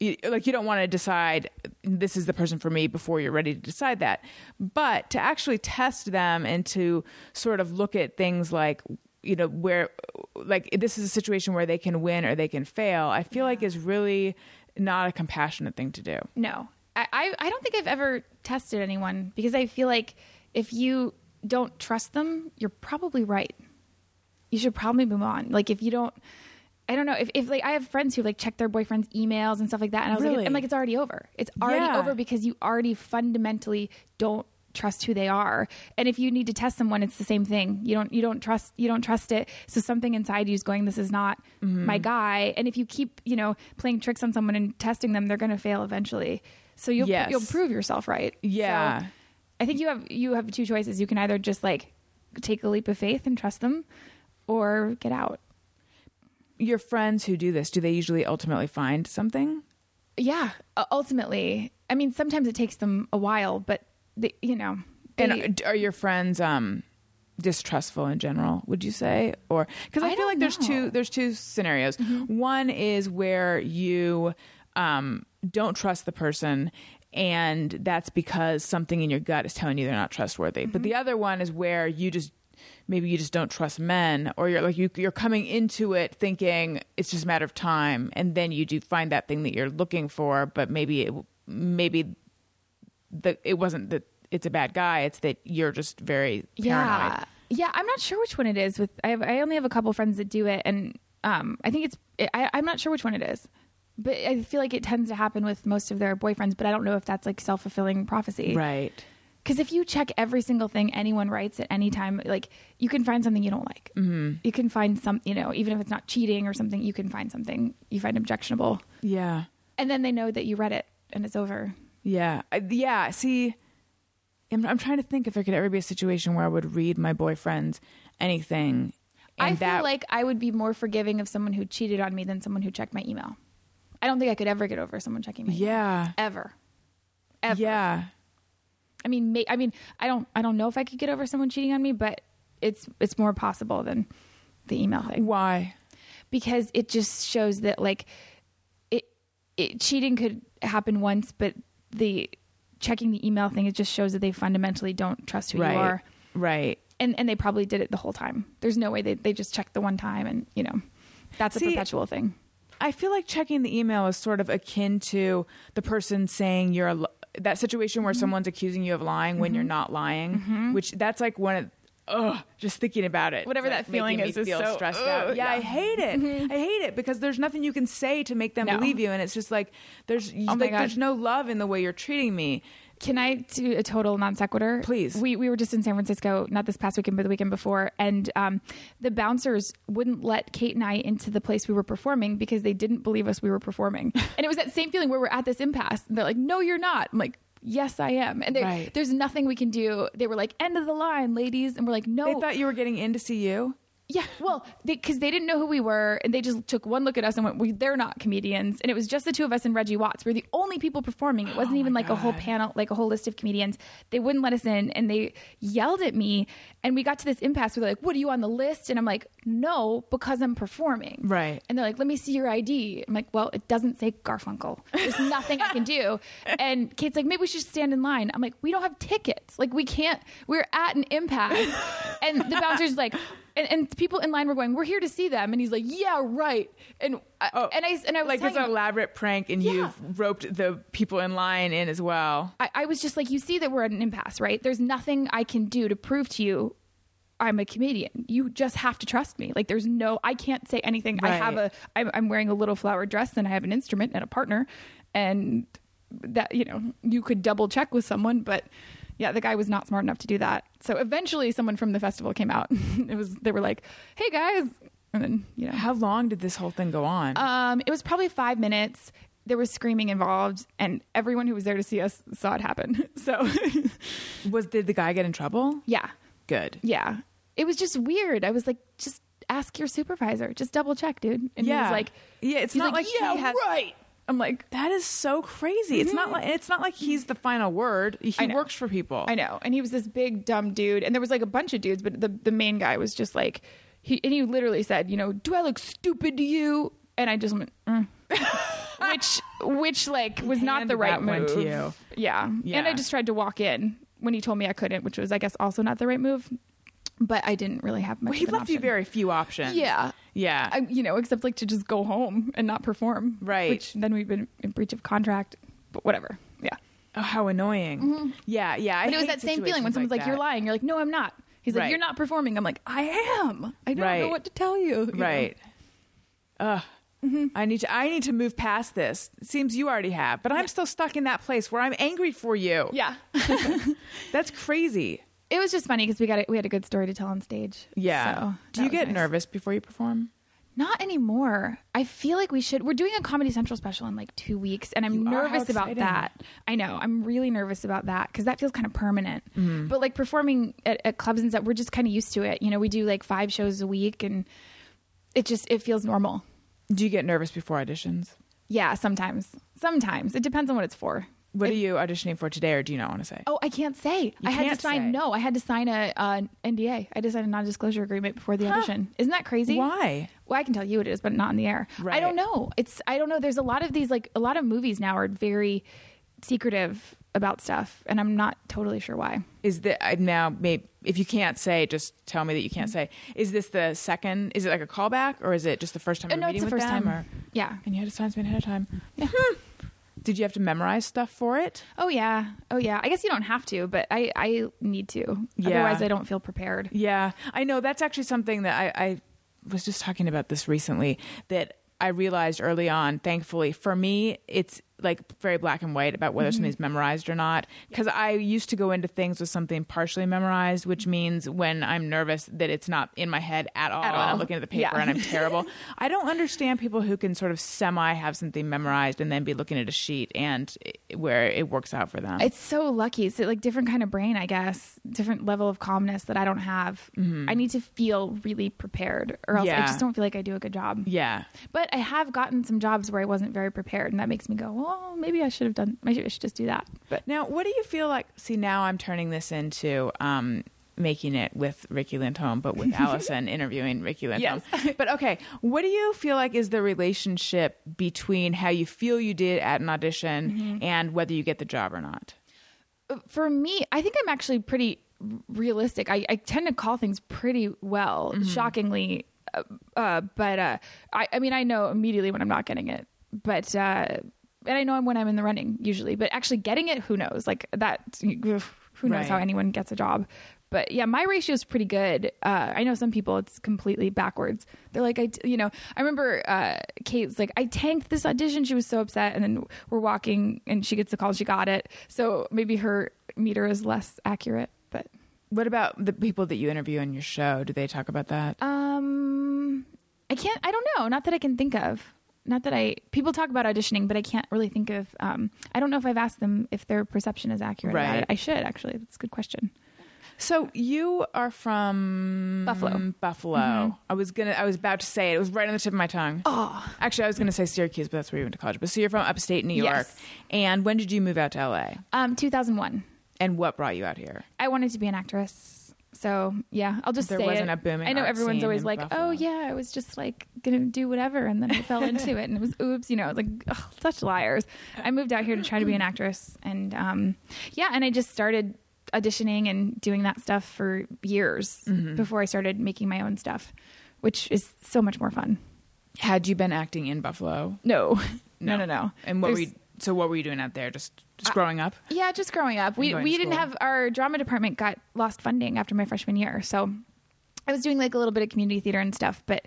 you, like you don't want to decide this is the person for me before you're ready to decide that but to actually test them and to sort of look at things like you know where like this is a situation where they can win or they can fail i feel like is really not a compassionate thing to do
No, I, I, I don't think I've ever tested anyone because I feel like if you don't trust them, you're probably right. You should probably move on. Like if you don't, I don't know if, if like I have friends who like check their boyfriend's emails and stuff like that, and I was
Really?
like, I'm like, it's already over. It's already
Yeah.
over because you already fundamentally don't trust who they are. And if you need to test someone, it's the same thing. You don't you don't trust you don't trust it. So something inside you is going, this is not
Mm-hmm.
my guy. And if you keep you know playing tricks on someone and testing them, they're going to fail eventually. So you'll
Yes.
you'll prove yourself right.
Yeah.
So I think you have you have two choices. You can either just like take a leap of faith and trust them, or get out.
your friends who do this do they usually ultimately find something
Yeah, ultimately, I mean, sometimes it takes them a while, but they, you know, they,
and are your friends um distrustful in general would you say or because i,
I
feel like there's
know. Mm-hmm.
two there's two scenarios one is where you um don't trust the person and that's because something in your gut is telling you they're not trustworthy but
Mm-hmm.
the other one is where you just maybe you just don't trust men or you're like you, you're coming into it thinking it's just a matter of time and then you do find that thing that you're looking for but maybe it maybe the it wasn't that it's a bad guy it's that you're just very paranoid
yeah, yeah. I'm not sure which one it is. With I, have, I only have a couple friends that do it, and um, I think it's I, I'm not sure which one it is, but I feel like it tends to happen with most of their boyfriends. But I don't know if that's like self fulfilling prophecy,
right
Because if you check every single thing anyone writes at any time, like you can find something you don't like. Mm-hmm. You can find some, you know, even if it's not cheating or something, you can find something you find objectionable,
yeah
and then they know that you read it and it's over.
Yeah I, yeah see I'm, I'm trying to think if there could ever be a situation where i would read my boyfriend anything
I
And
feel like I would be more forgiving of someone who cheated on me than someone who checked my email. I don't think I could ever get over someone checking my email.
yeah,
Ever. Ever.
yeah.
I mean, may, I mean, I don't, I don't know if I could get over someone cheating on me, but it's, it's more possible than the email thing
Why?
because it just shows that like it, it cheating could happen once, but the checking the email thing it just shows that they fundamentally don't trust who
right.
you are,
Right.
and and they probably did it the whole time. There's no way they they just checked the one time, and you know, that's a perpetual thing.
I feel like checking the email is sort of akin to the person saying you're a, that situation
Mm-hmm.
where someone's accusing you of lying when you're not lying, which that's like one of ugh, just thinking about it.
Whatever
It's,
that feeling is, is so-
stressed
ugh,
out. Yeah, I hate it. I hate it because there's nothing you can say to make them
No.
believe you, and it's just like there's
Oh
like there's no love in the way you're treating me.
Can I do a total non sequitur?
Please.
We we were just in San Francisco, not this past weekend, but the weekend before, and um, the bouncers wouldn't let Kate and I into the place we were performing because they didn't believe us we were performing, and it was that same feeling where we're at this impasse. And they're like, "No, you're not." I'm like. Yes, I am. And they-
Right.
there's nothing we can do. They were like, end of the line, ladies. And we're like, no.
They thought you were getting in to see you.
Yeah, well, because they, didn't know who we were, and they just took one look at us and went, we, "They're not comedians." And it was just the two of us and Reggie Watts. We are the only people performing. It wasn't oh even like a whole panel, like a whole list of comedians. They wouldn't let us in, and they yelled at me. And we got to this impasse where they're like, "What are you on the list?" And I'm like, "No, because I'm performing."
Right.
And they're like, "Let me see your ID." I'm like, "Well, it doesn't say Garfunkel. There's nothing I can do." And Kate's like, "Maybe we should stand in line." I'm like, "We don't have tickets. Like, we can't. We're at an impasse." and the bouncer's like. And, and people in line were going, "We're here to see them," and he's like, "Yeah, right." And I,
Oh,
and I and I was
like it's an elaborate prank, and
Yeah.
you've roped the people in line in as well.
I, I was just like, you see that we're at an impasse, right? There's nothing I can do to prove to you I'm a comedian. You just have to trust me. Like, there's no, I can't say anything. I have a, I'm, I'm wearing a little flower dress, and I have an instrument and a partner, and that you know, you could double check with someone, but yeah, the guy was not smart enough to do that. So eventually, someone from the festival came out. it was they were like, "Hey guys," and then you know,
How long did this whole thing go on?
um, it was probably five minutes. There was screaming involved, and everyone who was there to see us saw it happen. So,
was did the guy get in trouble?
yeah,
Good.
yeah, it was just weird. I was like, just ask your supervisor, just double check, dude. And he
Yeah.
was like,
Yeah, it's not like he
yeah,
has-
right. I'm like,
That is so crazy. It's not like it's not like he's the final word. He works for people.
I know. And he was this big dumb dude, and there was like a bunch of dudes, but the the main guy was just like, he and he literally said, you know, do I look stupid to you? And I just went, mm. which which like was not the right move
to you.
Yeah.
Yeah.
and I just tried to walk in when he told me I couldn't, which was I guess also not the right move. But I didn't really have much.
Well, he left you very few options.
Yeah.
Yeah.
I, you know, except like to just go home and not perform.
Right.
Which then we've been in breach of contract. But whatever. Yeah.
oh, how annoying. Yeah, yeah. I
But it was that same feeling when someone's like, "You're lying." You're like, "No, I'm not." He's like,
Right.
"You're not performing." I'm like, "I am. I don't know what to tell you." you?
Right. Ugh.
Mm-hmm.
I need to. I need to move past this. It seems you already have, but I'm still stuck in that place where I'm angry for you.
Yeah.
that's crazy.
It was just funny because we got a, we had a good story to tell on stage.
Yeah.
So
Do you get
nice.
nervous before you perform?
Not anymore. I feel like we should. We're doing a Comedy Central special in like two weeks, and I'm
You?
Nervous about that. I know. I'm really nervous about that because that feels kind of permanent.
Mm-hmm.
But like performing at, at clubs and stuff, we're just kind of used to it. You know, we do like five shows a week, and it just it feels normal.
Do you get nervous before auditions?
Yeah, sometimes. Sometimes it depends on what it's for.
What are you auditioning for today, or do you not want to say?
Oh, I can't say. I had to sign.
say.
No, I had to sign a uh, NDA. I had to sign a non-disclosure agreement before the audition. Isn't that crazy?
Why?
Well, I can tell you what it is, but not in the air.
Right.
I don't know. It's I don't know. There's a lot of these like a lot of movies now are very secretive about stuff, and I'm not totally sure why.
Is that I- now? Maybe if you can't say, just tell me that you can't say. Is this the second? Is it like a callback, or is it just the first time
Uh,
you're
no,
meeting
it's the first
them?
time.
Or
Yeah.
and you had to sign something ahead of time.
Yeah.
Did you have to memorize stuff for it?
Oh yeah. Oh yeah. I guess you don't have to, but I I need to.
Yeah.
Otherwise, I don't feel prepared.
Yeah, I know. That's actually something that I, I was just talking about this recently. That I realized early on. Thankfully, for me, it's like very black and white about whether
Mm-hmm.
something's memorized or not because i used to go into things with something partially memorized which means when i'm nervous that it's not in my head at all,
At
and i'm looking at the paper
Yeah.
and i'm terrible i don't understand people who can sort of semi have something memorized and then be looking at a sheet and it- where it works out for them
It's so lucky. It's like different kind of brain, I guess. Different level of calmness that I don't have. I need to feel really prepared, or else I
Mm-hmm.
Just don't feel like I do a good job.
yeah
But I have gotten some jobs where I wasn't very prepared, and that makes me go, "Well, maybe I should have done. Maybe I should just do that." But
Now, what do you feel like? See, now I'm turning this into um, making it with Riki Lindhome, but with Alison interviewing Riki Lindhome.
Yes.
but okay, what do you feel like is the relationship between how you feel you did at an audition
Mm-hmm.
and whether you get the job or not?
for me, I think I'm actually pretty realistic. I, I tend to call things pretty well, shockingly. Uh, uh, but uh, I, I mean, I know immediately when I'm not getting it. But uh, and I know I'm when I'm in the running usually. But actually getting it, who knows? Like that, who knows
Right.
how anyone gets a job. But yeah, my ratio is pretty good. Uh, I know some people it's completely backwards. They're like, I, you know, I remember uh, Kate's like, I tanked this audition. She was so upset, and then we're walking, and she gets the call, she got it. So maybe her meter is less accurate. But
What about the people that you interview on your show? Do they talk about that?
um, I can't. I don't know. Not that I can think of. Not that I. People talk about auditioning, but I can't really think of. Um, I don't know if I've asked them if their perception is accurate. about
Right.
it. I should actually. That's a good question.
So you are from
Buffalo.
Buffalo. I was gonna. I was about to say it. It was right on the tip of my tongue.
Oh,
Actually, I was gonna say Syracuse, but that's where you went to college. But so you're from upstate New York.
Yes.
And when did you move out to LA?
um, 2001.
And what brought you out here?
I wanted to be an actress. So yeah, I'll just
There
say
wasn't
it.
a booming
I know everyone's always like,
Buffalo.
"Oh yeah, I was just like gonna do whatever," and then I fell into it, and it was oops. You know, like, such liars. I moved out here to try to be an actress, and um, yeah, and I just started auditioning and doing that stuff for years
Mm-hmm.
before I started making my own stuff, which is so much more fun.
Had you been acting in Buffalo?
No, no, no, no.
And what
There's-
you, so what were you doing out there? Just just growing up?
Yeah, just growing up. We we didn't have our drama department got lost funding after my freshman year. So I was doing like a little bit of community theater and stuff, but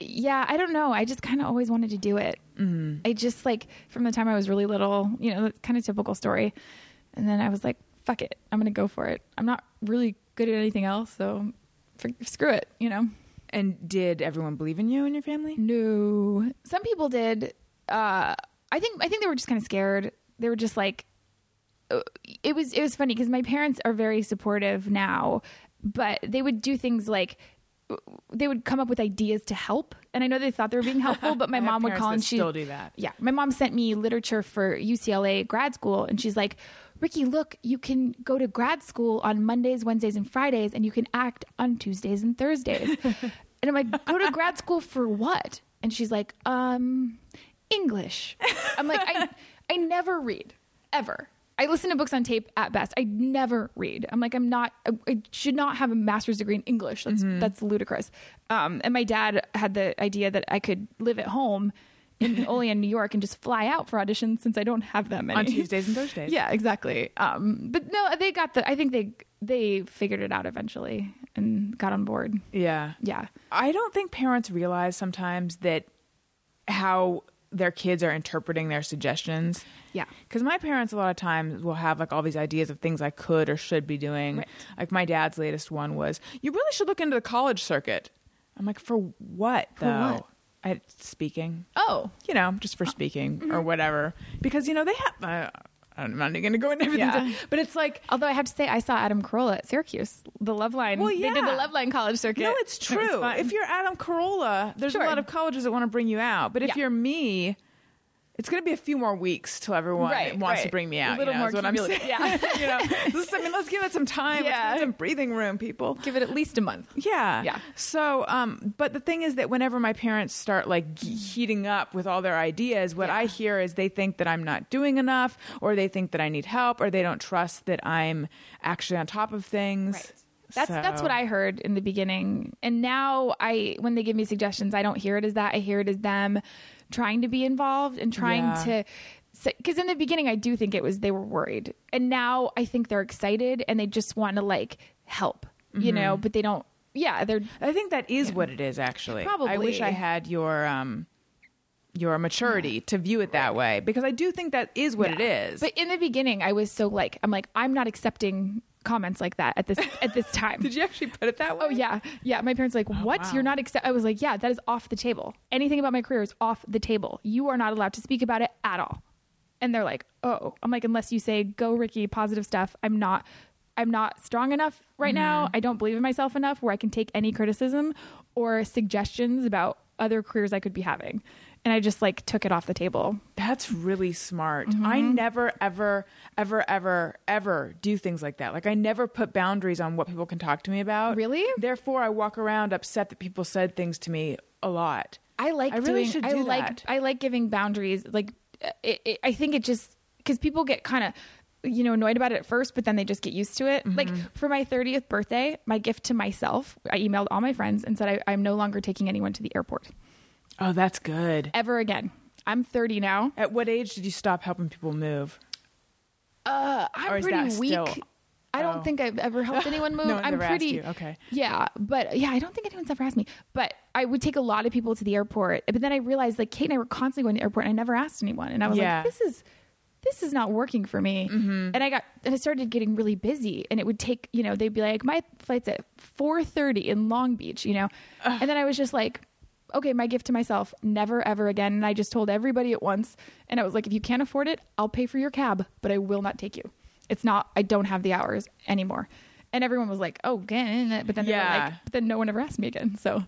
yeah, I don't know. I just kind of always wanted to do it. Mm-hmm. I just like from the time I was really little, you know, kind of typical story. And then I was like, fuck it. I'm going to go for it. I'm not really good at anything else, so for, screw it, you know.
And did everyone believe in you and your family?
No. Some people did. Uh, I think I think they were just kind of scared. They were just like, uh, it was it was funny because my parents are very supportive now, but they would do things like they would come up with ideas to help, and I know they thought they were being helpful, but my mom would call and she
still do that.
Yeah, my mom sent me literature for UCLA grad school, and she's like. Riki, look, you can go to grad school on Mondays, Wednesdays, and Fridays, and you can act on Tuesdays and Thursdays. and I'm like, go to grad school for what? And she's like, um, English. I'm like, I, I never read ever. I listen to books on tape at best. I never read. I'm like, I'm not. I, I should not have a master's degree in English. That's that's ludicrous. Um, and my dad had the idea that I could live at home in Olean, New York, and just fly out for auditions since I don't have them
On. Tuesdays and Thursdays.
Yeah, exactly. Um, but no, they got the. I think they they figured it out eventually and got on board.
Yeah.
Yeah.
I don't think parents realize sometimes that how their kids are interpreting their suggestions.
Yeah.
Because my parents, a lot of times, will have like all these ideas of things I could or should be doing.
Right.
Like my dad's latest one was, "You really should look into the college circuit." I'm like, "For what,
For
though?"
what?
I, speaking.
Oh.
You know, just for speaking
Mm-hmm.
or whatever. Because you know they have. Uh, I'm not even going to go into everything,
Yeah.
but it's like
Although I have to say, I saw Adam Carolla at Syracuse, the Loveline.
Well,
They did the
yeah.
Loveline college circuit.
No, it's true.
fun.
If you're Adam Carolla, there's
Sure.
a lot of colleges that want to bring you out. But if
Yeah.
you're me, it's going to be a few more weeks till everyone
Right,
wants to bring me out.
A little
you know,
more
is what I'm saying.
Yeah.
you know, This- I mean, let's give it some time. Let's
Yeah.
give it some breathing room, people.
give it at least a month.
Yeah.
Yeah.
So, um, but the thing is that whenever my parents start like heating up with all their ideas, what
Yeah.
I hear is they think that I'm not doing enough, or they think that I need help, or they don't trust that I'm actually on top of things.
That's that's
So-
what I heard in the beginning, and now I when they give me suggestions, I don't hear it as that. I hear it as them trying to be involved and trying
Yeah.
to. Because in the beginning, I do think it was they were worried, and now I think they're excited and they just want to like help, you know,
Mm-hmm.
but they don't. Yeah, they're
I think that is what it is. Actually, probably I wish I had your um, your maturity to view it that way because I do think that is what it is.
But in the beginning, I was so like, I'm like, I'm not accepting comments like that at this at this time.
did you actually put it that oh, way?
Oh yeah, yeah. My parents like, oh, "What?
wow.
You're not accept?" I was like, "Yeah, that is off the table. Anything about my career is off the table. You are not allowed to speak about it at all." And they're like, "Oh," I'm like, "Unless you say go, Riki, positive stuff. I'm not. I'm not strong enough right now. Mm-hmm. I don't believe in myself enough where I can take any criticism or suggestions about other careers I could be having." And I just like took it off the table.
That's really smart.
Mm-hmm.
I never, ever, ever, ever, ever do things like that. Like, I never put boundaries on what people can talk to me about.
Really?
Therefore, I walk around upset that people said things to me a lot.
I like
I really
doing,
should
I
do
like
that.
I like giving boundaries. Like it, it, I think it just because people get kind of you know annoyed about it at first, but then they just get used to it.
Mm-hmm.
Like for my thirtieth birthday, my gift to myself, I emailed all my friends and said I, I'm no longer taking anyone to the airport
Oh, that's good.
ever again. I'm 30 now.
At what age did you stop helping people move?
Uh, I'm pretty weak.
still-
I don't
Oh.
think I've ever helped anyone move.
No
I'm pretty.
you. Okay.
Yeah, but yeah, I don't think anyone's ever asked me. But I would take a lot of people to the airport. But then I realized like Kate and I were constantly going to the airport, and I never asked anyone. And I was
Yeah.
like, this is this is not working for me.
Mm-hmm.
And I got and I started getting really busy, and it would take you know they'd be like my flight's at four thirty in Long Beach, you know, and then I was just like. Okay, my gift to myself, never ever again. And I just told everybody at once. And I was like, if you can't afford it, I'll pay for your cab, but I will not take you. It's not, I don't have the hours anymore. And everyone was like, oh, again. But then they were
Yeah.
like, but then no one ever asked me again. So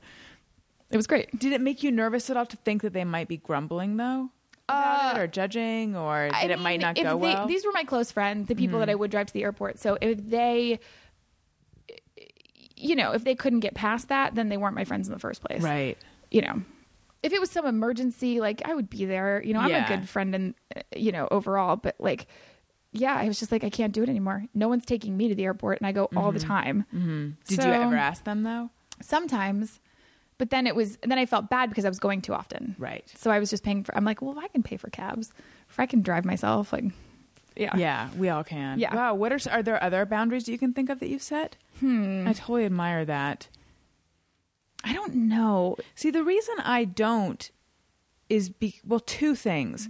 it was great.
Did it make you nervous at all to think that they might be grumbling though? It or judging or that
Uh, I
it might
mean,
not
if
go
they-
well? Mm-hmm.
These were my close friends, the people that I would drive to the airport. So if they, you know, if they couldn't get past that, then they weren't my friends in the first place.
right.
You know, if it was some emergency, like I would be there. You know, I'm
Yeah.
a good friend and, uh, you know, overall, but like, yeah, I was just like, I can't do it anymore. No one's taking me to the airport and I go all the time.
Mm-hmm. Did
So-
you ever ask them though?
Sometimes. But then it was, then I felt bad because I was going too often.
Right.
So I was just paying for, I'm like, well, if I can pay for cabs, if I can drive myself, like, yeah.
Yeah, we all can.
Yeah.
Wow. What are are there other boundaries that you can think of that you've set? Hmm. I totally admire that.
I don't know.
See, the reason I don't is be well, two things.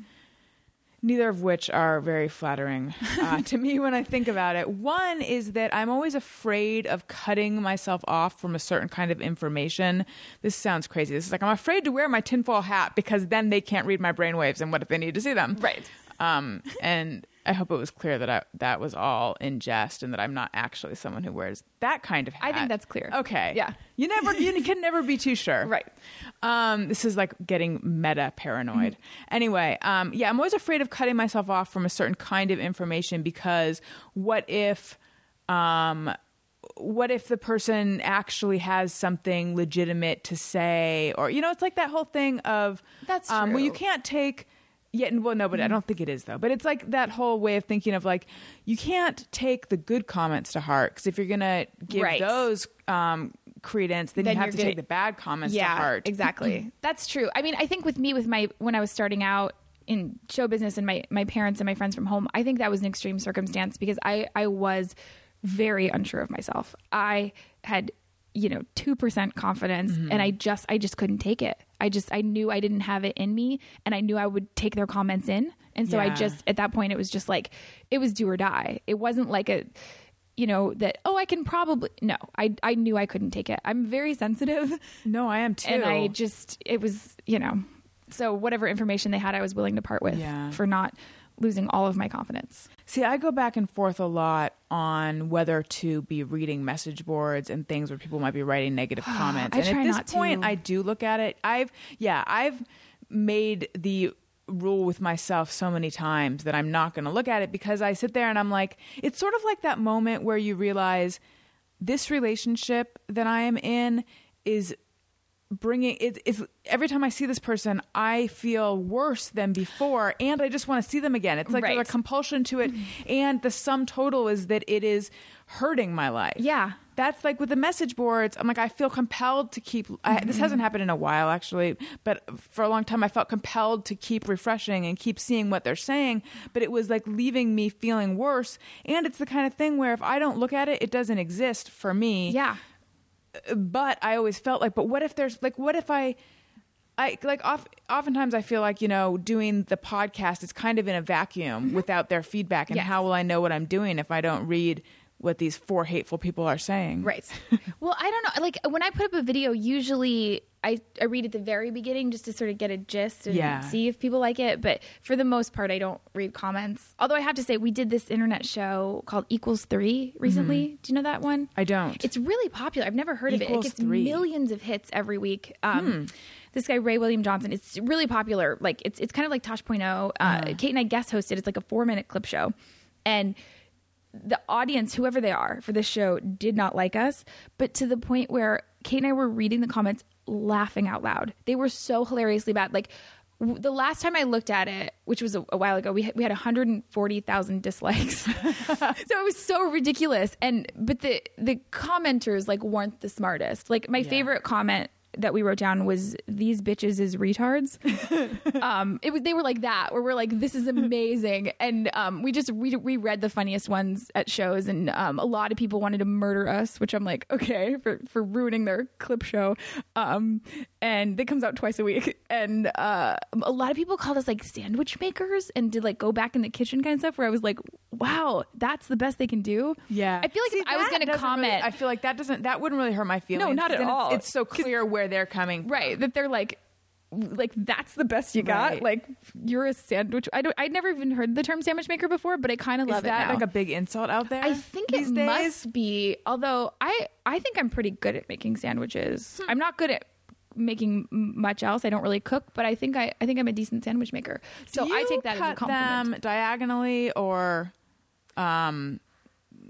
Neither of which are very flattering uh, to me when I think about it. One is that I'm always afraid of cutting myself off from a certain kind of information. This sounds crazy. This is like I'm afraid to wear my tinfoil hat because then they can't read my brainwaves, and what if they need to see them?
Right.
Um, and I hope it was clear that I, that was all in jest and that I'm not actually someone who wears that kind of hat.
I think that's clear.
Okay.
Yeah.
You never, you can never be too sure.
Right.
Um, this is like getting meta paranoid. Anyway, um, yeah, I'm always afraid of cutting myself off from a certain kind of information because what if, um, what if the person actually has something legitimate to say, or you know, it's like that whole thing of
That's
um, well, you can't take. Yeah, well, no, but I don't think it is though. But it's like that whole way of thinking of like you can't take the good comments to heart because if you're gonna give
Right.
those um, credence, then,
Then
you have to
gonna-
take the bad comments
yeah,
to heart.
exactly. That's true. I mean, I think with me, with my when I was starting out in show business and my my parents and my friends from home, I think that was an extreme circumstance because I I was very unsure of myself. I had you know 2% confidence
Mm-hmm.
and I just I just couldn't take it. I just I knew I didn't have it in me and I knew I would take their comments in. And so I just at that point it was just like it was do or die. It wasn't like a you know that oh I can probably no. I I knew I couldn't take it. I'm very sensitive
No, I am too.
and I just it was you know so whatever information they had I was willing to part with
Yeah.
for not losing all of my confidence.
See, I go back and forth a lot on whether to be reading message boards and things where people might be writing negative comments.
I
and
try
at this
not to.
point, I do look at it. I've yeah, I've made the rule with myself so many times that I'm not going to look at it because I sit there and I'm like, it's sort of like that moment where you realize this relationship that I am in is bringing it, it's every time I see this person, I feel worse than before, and I just want to see them again. It's like there's a compulsion to it, mm-hmm. and the sum total is that it is hurting my life.
Yeah.
That's like with the message boards. I'm like, I feel compelled to keep. I, this mm-hmm. hasn't happened in a while, actually, but for a long time, I felt compelled to keep refreshing and keep seeing what they're saying. But it was like leaving me feeling worse. And it's the kind of thing where if I don't look at it, it doesn't exist for me
Yeah.
But I always felt like, but what if there's like, what if I, I like off, oftentimes I feel like you know doing the podcast is kind of in a vacuum mm-hmm. without their feedback, and
Yes.
how will I know what I'm doing if I don't read what these four hateful people are saying?
Right. well, I don't know. Like when I put up a video, usually I, I read at the very beginning just to sort of get a gist and
Yeah.
see if people like it. But for the most part, I don't read comments. Although I have to say, we did this internet show called Equals Three recently. Do you know that one?
I don't.
It's really popular. I've never heard of it. It
Equals
gets
Three.
millions of hits every week. Um, This guy Ray William Johnson. It's really popular. Like it's it's kind of like Tosh.0. Uh, Kate and I guest hosted. It's like a four minute clip show, and the audience, whoever they are for this show, did not like us, but to the point where Kate and I were reading the comments laughing out loud. They were so hilariously bad. Like w- the last time I looked at it, which was a, a while ago, we had, we had 140,000 dislikes. so it was so ridiculous. And but the the commenters like weren't the smartest. Like my favorite comment that we wrote down was these bitches is retards um it was they were like that where we're like this is amazing and um we just re- read the funniest ones at shows and um a lot of people wanted to murder us which i'm like okay for for ruining their clip show um and it comes out twice a week and uh a lot of people called us like sandwich makers and did like go back in the kitchen kind of stuff where i was like wow that's the best they can do
Yeah,
i feel like
See,
i was gonna comment
really- I feel like that doesn't. That wouldn't really hurt my feelings.
No, not at
Then it's-
all.
It's, so clear where they're coming. from.
right that they're like like that's the best you got
Right.
like you're a sandwich i don't i'd never even heard the term sandwich maker before but i kind of
Is
love
that
it now.
like a big insult out there?
i think it
days?
must be although i i think i'm pretty good at making sandwiches
Hmm.
i'm not good at making much else i don't really cook but i think i i think i'm a decent sandwich maker so i take that as a compliment
them diagonally or, um,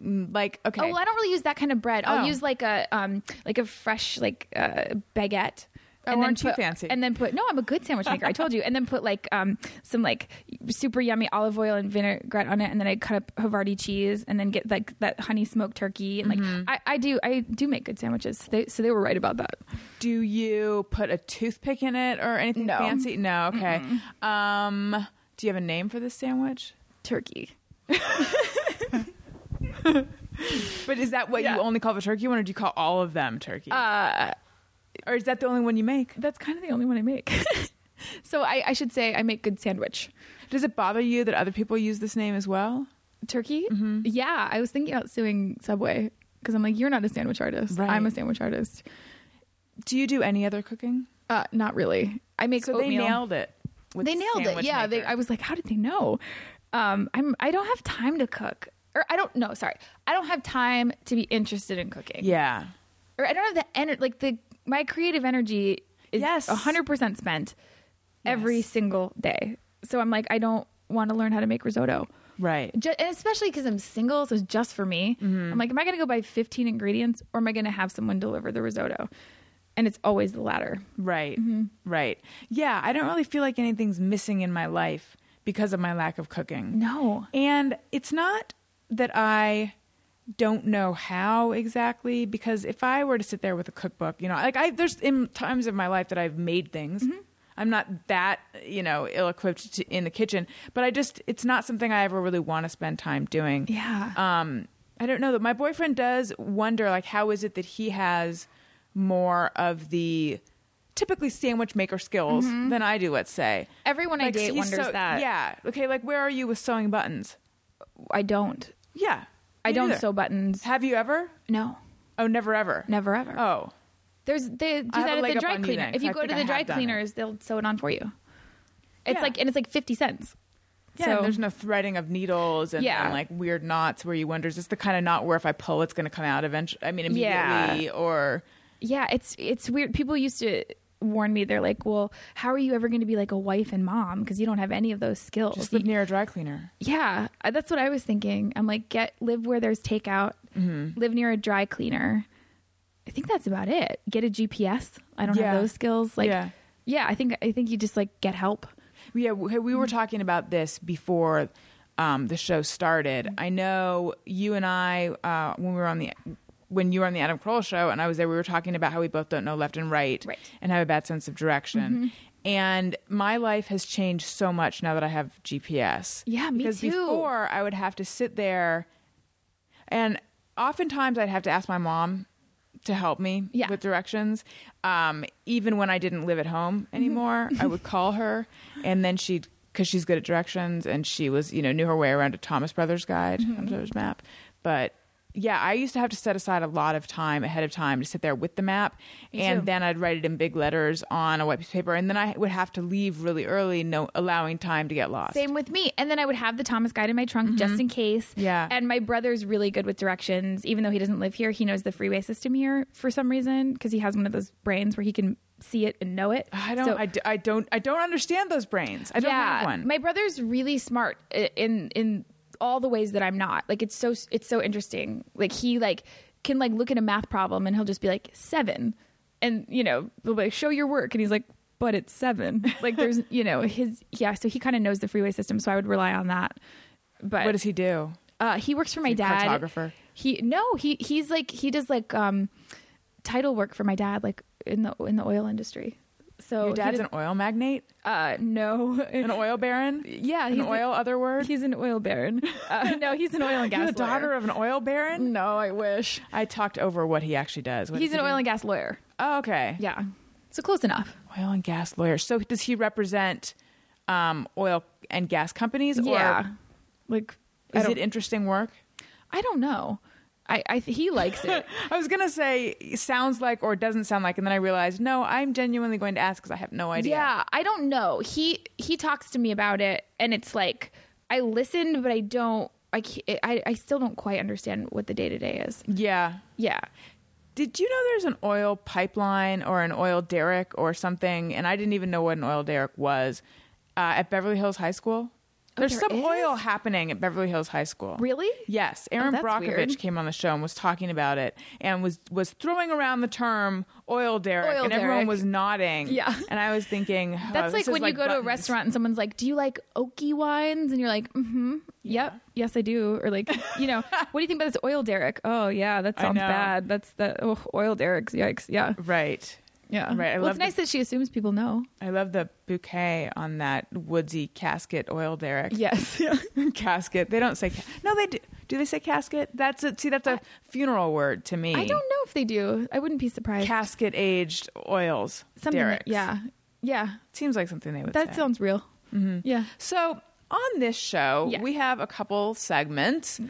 like okay.
Oh well, I don't really use that kind of bread. I'll
Oh.
use like a um like a fresh like uh, baguette.
Oh,
and then
aren't you
put,
fancy?
And then put no, I'm a good sandwich maker. I told you. And then put like um some like super yummy olive oil and vinaigrette on it, and then I cut up Havarti cheese, and then get like that honey smoked turkey, and like
Mm-hmm.
I, I do I do make good sandwiches. They, so they were right about that.
Do you put a toothpick in it or anything
No.
fancy? No. Okay. Um, do you have a name for this sandwich?
Turkey.
But is that what
Yeah.
you only call the turkey one, or do you call all of them turkey?
Uh,
or is that the only one you make?
that's kind of the only one I make. so I, I should say I make good sandwich.
Does it bother you that other people use this name as well?
Turkey?
Mm-hmm.
Yeah, I was thinking about suing Subway because I'm like, you're not a sandwich artist.
Right.
I'm a sandwich artist.
Do you do any other cooking?
Uh, not really. I make
So
oatmeal.
they nailed it. with
They nailed it.
Sandwich
Yeah, they,
Maker.
I was like, how did they know? Um, I'm. I don't have time to cook, or I don't. know, sorry, I don't have time to be interested in cooking.
yeah.
or I don't have the energy. Like the my creative energy is
Yes.
hundred percent spent every single day. So I'm like, I don't want to learn how to make risotto.
Right.
Ju- and especially because I'm single, so it's just for me.
Mm-hmm.
I'm like, am I going to go buy 15 ingredients or am I going to have someone deliver the risotto? And it's always the latter.
Right.
Mm-hmm.
Right. Yeah, I don't really feel like anything's missing in my life because of my lack of cooking.
No.
And it's not that I don't know how exactly because if I were to sit there with a cookbook, you know, like I there's in times of my life that I've made things.
Mm-hmm.
I'm not that, you know, ill-equipped to, in the kitchen, but I just it's not something I ever really want to spend time doing.
Yeah.
Um I don't know that my boyfriend does wonder like how is it that he has more of the typically sandwich maker skills than I do, let's say.
Everyone I
Like,
date wonders
so-
that.
Yeah. Okay, like where are you with sewing buttons?
I don't.
Yeah.
I don't
neither.
sew buttons.
Have you ever?
No.
Oh, never ever.
Never ever.
Oh,
There's they do
I
that at the dry
you
cleaner.
then,
if you go to
think
the
I
dry cleaners, they'll sew it on for you. It's
Yeah.
like and it's like 50 cents.
yeah.
So-
and there's no threading of needles and,
Yeah.
and, like weird knots where you wonder is this the kind of knot where if I pull it's going to come out eventually? I mean immediately
Yeah.
or
Yeah, it's it's weird. People used to warn me. They're like, "Well, how are you ever going to be like a wife and mom because you don't have any of those skills?"
just
You-
live near a dry cleaner.
Yeah, that's what I was thinking. I'm like, get live where there's takeout,
Mm-hmm.
live near a dry cleaner. I think that's about it. Get a GPS. I don't
Yeah.
have those skills. Like,
Yeah.
yeah. I think I think you just like get help.
Yeah, we we were talking about this before um, the show started. I know you and I uh, when we were on the when you were on the Adam Carolla show and I was there, we were talking about how we both don't know left and right,
Right. Mm-hmm.
and have a bad sense of direction. And my life has changed so much now that I have GPS.
Yeah, me
because
too.
before I would have to sit there, and oftentimes I'd have to ask my mom to help me
Yeah.
with directions. Um, even when I didn't live at home anymore, I would call her, and then she'd because she's good at directions, and she was you know knew her way around a Thomas Brothers guide, Thomas Brothers map. But yeah, I used to have to set aside a lot of time ahead of time to sit there with the map, and
too.
then I'd write it in big letters on a white piece of paper, and then I would have to leave really early, no allowing time to get lost.
Same with me. And then I would have the Thomas guide in my trunk just in case.
Mm-hmm. Yeah.
And my brother's really good with directions. Even though he doesn't live here, he knows the freeway system here for some reason because he has one of those brains where he can see it and know it.
I don't,
So-
I, d- I don't, I don't understand those brains. I don't
yeah,
have one.
My brother's really smart i- in in all the ways that I'm not. Like it's so it's so interesting. Like he like can like look at a math problem and he'll just be like seven, and you know they'll be like show your work, and he's like, but it's seven. like there's you know his yeah. So he kind of knows the freeway system, so I would rely on that. But
what does he do?
uh, he works for my dad.
cartographer?
He no, he he's like he does like um title work for my dad, like in the in the oil industry. So
Your dad's an oil magnate,
uh no
an oil baron.
yeah he's An
oil, other word.
He's an oil baron. Uh, no, he's an oil and gas.
You're the daughter
lawyer.
of an oil baron.
No, I wish.
I talked over what he actually does. What
He's
does
an
he
oil
do?
and gas lawyer.
Oh, okay.
Yeah, so close enough.
Oil and gas lawyer. So does he represent um, oil and gas companies?
Yeah,
Or
like
is it interesting work?
I don't know. I, I he likes it.
I was gonna say sounds like or doesn't sound like, and then I realized no. I'm genuinely going to ask because I have no idea.
Yeah, I don't know. He he talks to me about it, and it's like I listened, but I don't. I I, I still don't quite understand what the day to day is.
Yeah.
Yeah.
Did you know there's an oil pipeline or an oil derrick or something? And I didn't even know what an oil derrick was uh, at Beverly Hills High School. There's
there
some
is?
oil happening at Beverly Hills High School.
Really?
Yes, Erin
that's
Brockovich
weird.
came on the show and was talking about it and was was throwing around the term oil derrick,
Oil
and everyone
derrick.
was nodding.
Yeah.
and I was thinking oh,
That's
this
like when you go to a restaurant and someone's like, "Do you like oaky wines?" And you're like, "Mm-hmm, yep, yes, I do." Or like, you know, what do you think about this oil derrick? Oh yeah, that sounds bad. That's the oh, oil derricks. Yikes. Yeah,
Right.
Yeah.
Right, I
well, it's nice that she assumes people know.
I love the bouquet on that woodsy casket oil derrick.
Yes. Yeah.
casket. They don't say ca- no. They do. Do they say casket? That's a see. That's a funeral word to me.
I don't know if they do. I wouldn't be surprised.
Casket aged oils.
Something.
derricks.
That, yeah. Yeah.
seems like something they would.
That
say.
sounds real. Mm-hmm. Yeah.
So on this show,
Yeah.
we have a couple segments.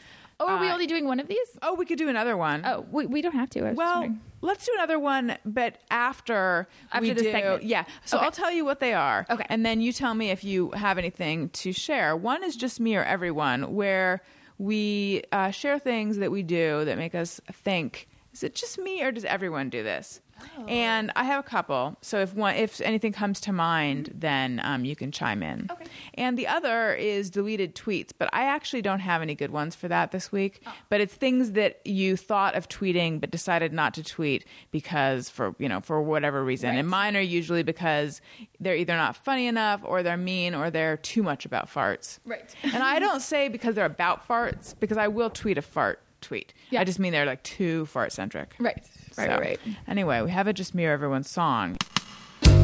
Oh, are we
Uh,
only doing one of these?
Oh, we could do another one.
Oh, we, we don't have to.
Well, let's do another one, but after,
After
we
the
do,
segment.
yeah. So
Okay.
I'll tell you what they are,
Okay.
and then you tell me if you have anything to share. One is just me or everyone, where we uh, share things that we do that make us think: Is it just me, or does everyone do this?
Oh.
And I have a couple. So if one, if anything comes to mind, then um, you can chime in.
Okay.
And the other is deleted tweets, but I actually don't have any good ones for that this week. But it's things that you thought of tweeting but decided not to tweet because for you know for whatever reason. And mine are usually because they're either not funny enough or they're mean or they're too much about farts.
Right.
and I don't say because they're about farts because I will tweet a fart tweet.
Yeah.
I just mean they're like too fart centric.
Right. Right.
So,
Right.
Anyway, we have a just mirror everyone's song.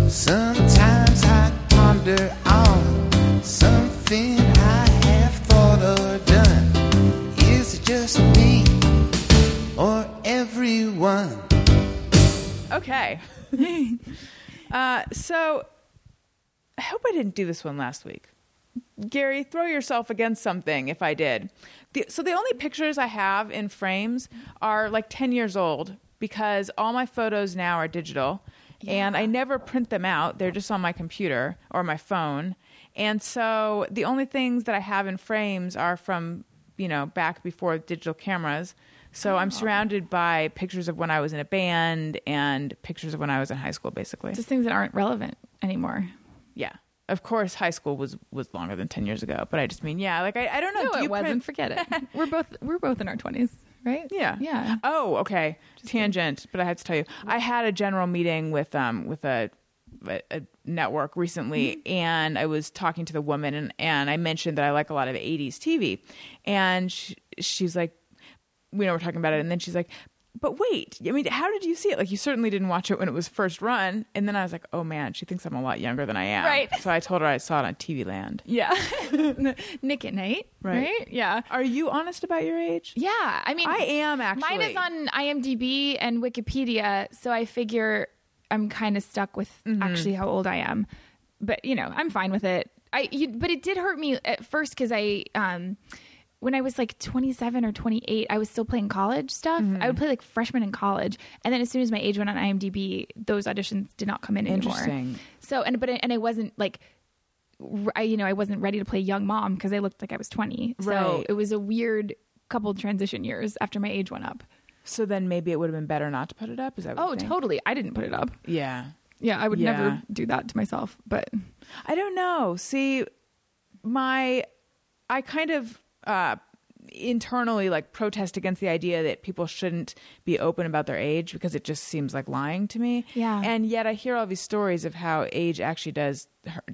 Sometimes I ponder on something I have thought or done. Is it just me or everyone?
Okay. uh, so I hope I didn't do this one last week. Gary, throw yourself against something if I did. The, so the only pictures I have in frames are like 10 years old because all my photos now are digital and I never print them out. They're just on my computer or my phone. And so the only things that I have in frames are from, you know, back before digital cameras. So I'm oh. surrounded by pictures of when I was in a band and pictures of when I was in high school, basically.
Just things that aren't relevant anymore.
Yeah. Of course, high school was was longer than ten years ago, but I just mean, yeah, like I, I don't know.
No,
do you
it wasn't.
print-
Forget it. we're both we're both in our twenties, right?
Yeah.
Yeah.
Oh, okay. Tangent, but I have to tell you, I had a general meeting with um with a a, a network recently,
Mm-hmm.
and I was talking to the woman, and and I mentioned that I like a lot of '80s TV, and she, she's like, we know we're talking about it, and then she's like. But wait, I mean, how did you see it? Like, you certainly didn't watch it when it was first run. And then I was like, oh man, she thinks I'm a lot younger than I am.
Right.
So I told her I saw it on TV Land.
Yeah. Nick at Nite.
Right.
Right. Yeah.
Are you honest about your age?
Yeah. I mean,
I am actually.
Mine is on IMDb and Wikipedia, so I figure I'm kind of stuck with
Mm-hmm.
actually how old I am. But you know, I'm fine with it. I you, but it did hurt me at first because I um when I was like 27 or 28, I was still playing college stuff.
Mm-hmm.
I would play like freshman in college, and then as soon as my age went on IMDb, those auditions did not come in anymore.
Interesting.
So and but I- and I wasn't like. I, you know, I wasn't ready to play young mom because I looked like I was 20.
Right.
So it was a weird couple transition years after my age went up.
So then maybe it would have been better not to put it up. Is that? What
Oh, totally. I didn't put it up.
Yeah.
Yeah, I would
Yeah.
never do that to myself. But
I don't know. See, my, I kind of uh, internally like protest against the idea that people shouldn't be open about their age because it just seems like lying to me.
Yeah.
And yet I hear all these stories of how age actually does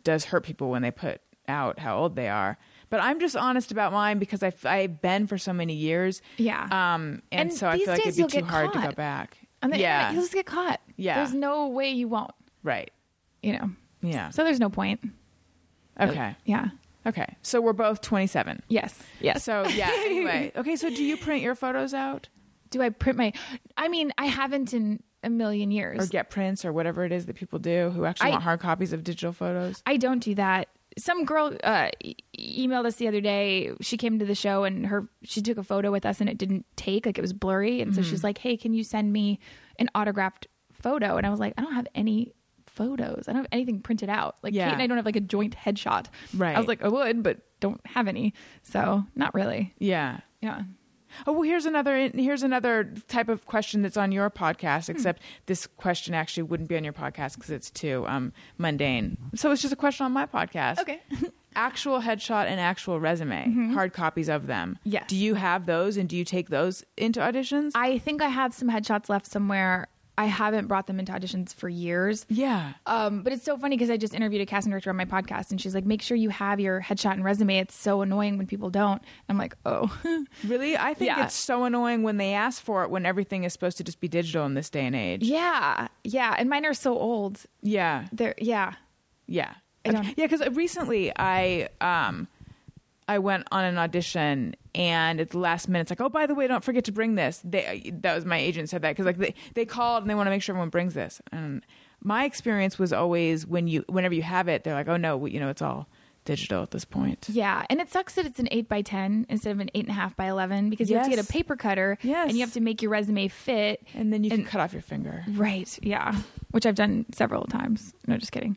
does hurt people when they put out how old they are. But I'm just honest about mine because I've, I've been for so many years.
Yeah.
Um, and,
And
so I feel like it'd be too hard to go back.
on the
yeah.
internet, you'll just get caught.
Yeah.
There's no way you won't.
right.
You know.
Yeah.
So there's no point.
okay.
Yeah.
Okay. So we're both 27.
Yes. Yes.
So yeah. Anyway, okay. So do you print your photos out
do I print my? I mean, I haven't in a million years.
or get prints or whatever it is that people do who actually
I-
want hard copies of digital photos?
I don't do that. Some girl uh, e- emailed us the other day. She came to the show and her she took a photo with us and it didn't take like it was blurry and so
Mm-hmm.
she's like, "Hey, can you send me an autographed photo?" And I was like, "I don't have any photos. I don't have anything printed out. Like
Yeah.
Kate and I don't have like a joint headshot."
Right.
I was like, "I would, but don't have any." So, not really.
Yeah.
Yeah.
Oh, well, here's another here's another type of question that's on your podcast.
Hmm.
Except this question actually wouldn't be on your podcast because it's too um, mundane. So it's just a question on my podcast.
Okay. Mm-hmm.
actual headshot and actual resume, hard copies of them.
Yes.
Do you have those, and do you take those into auditions?
I think I have some headshots left somewhere. I haven't brought them into auditions for years.
yeah.
Um, but it's so funny because I just interviewed a casting director on my podcast, and she's like, "Make sure you have your headshot and resume. It's so annoying when people don't." I'm like, "Oh,
Really? I think
Yeah.
it's so annoying when they ask for it when everything is supposed to just be digital in this day and age.
yeah, yeah." And mine are so old.
Yeah.
They're yeah,
Yeah.
I don't-
Yeah, because recently I um I went on an audition and at the last minute it's like, oh, by the way, don't forget to bring this. They that was my agent said that because like they they called and they want to make sure everyone brings this. And my experience was always when you whenever you have it, they're like, oh no, we, you know, it's all digital at this point.
yeah. And it sucks that it's an eight by ten instead of an eight and a half by eleven because you have to get a paper cutter,
Yes.
and you have to make your resume fit.
And then you can
And-
cut off your finger.
Right. Yeah. Which I've done several times. No, just kidding.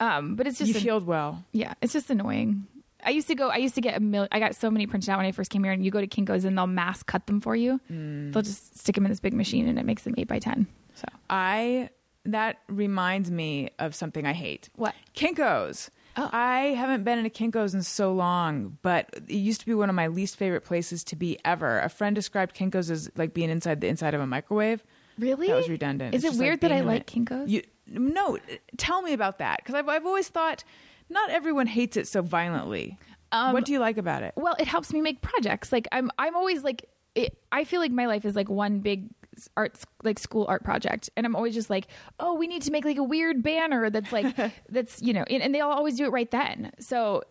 Um, but it's just
You
an-
healed well.
Yeah, it's just annoying. I used to go. I used to get a million. I got so many printed out when I first came here, and you go to Kinko's and they'll mass cut them for you.
Mm.
They'll just stick them in this big machine, and it makes them eight by ten. So
I that reminds me of something I hate.
What?
Kinko's.
Oh.
I haven't been in a Kinko's in so long, but it used to be one of my least favorite places to be ever. A friend described Kinko's as like being inside the inside of a microwave.
really,
That was redundant.
Is
It's
it weird
like
that I like. Kinko's?
You no, tell me about that because I've I've always thought not everyone hates it so violently.
Um,
what do you like about it?
well, it helps me make projects. Like I'm, I'm always like, it, I feel like my life is like one big arts like school art project, and I'm always just like, oh, we need to make like a weird banner that's like, that's you know, and, and they all always do it right then. So,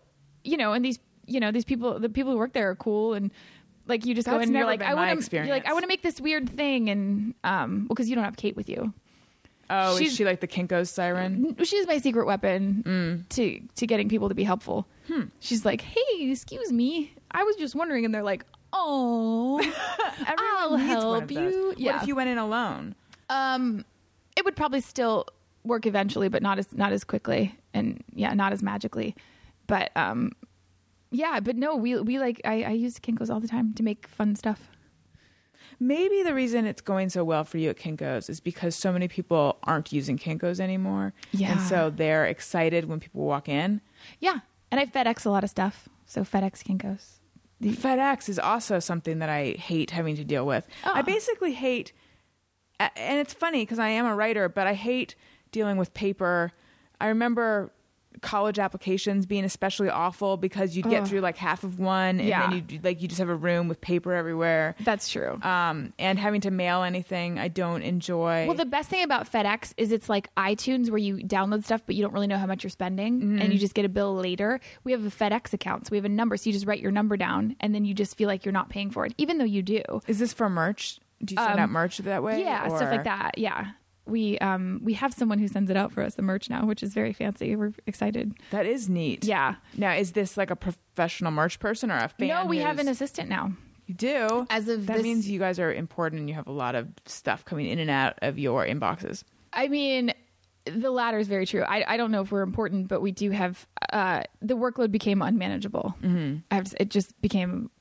you know, and these, you know, these people, the people who work there are cool and. Like you just go in and you're like, I want to, you're like, I want to make this weird thing, and um, well, because you don't have Kate with you.
Oh, is
she's-
she like the Kinko's siren?
She's my secret weapon
Mm.
to to getting people to be helpful.
Hmm.
She's like, "Hey, excuse me, I was just wondering," and they're like, "Oh, I'll
Everyone needs one
help you."
What
Yeah.
if you went in alone?
um, it would probably still work eventually, but not as not as quickly, and yeah, not as magically. But um, yeah, but no, we we like I, I use Kinko's all the time to make fun stuff.
Maybe the reason it's going so well for you at Kinko's is because so many people aren't using Kinko's anymore.
Yeah.
And so they're excited when people walk in.
Yeah, and I FedEx a lot of stuff, so FedEx Kinko's. The-
FedEx is also something that I hate having to deal with.
Oh.
I basically hate, and it's funny because I am a writer, but I hate dealing with paper. I remember college applications being especially awful because you'd get
Ugh.
through like half of one and
Yeah.
then you like you just have a room with paper everywhere.
That's true.
Um, and having to mail anything I don't enjoy.
Well, the best thing about FedEx is it's like iTunes where you download stuff, but you don't really know how much you're spending,
Mm-hmm.
and you just get a bill later. We have a FedEx account, so we have a number, so you just write your number down, and then you just feel like you're not paying for it, even though you do.
is this for merch? Do you send
Um,
out merch that way?
Yeah, stuff like that. Yeah, we um we have someone who sends it out for us, the merch now, which is very fancy. We're excited.
That is neat.
Yeah.
Now, is this like a professional merch person or a fan?
no, we have an assistant now.
You do.
As of
that
this-
means you guys are important and you have a lot of stuff coming in and out of your inboxes.
I mean, the latter is very true. I, I don't know if we're important, but we do have uh, the workload became unmanageable. Mm-hmm. I have to, it just became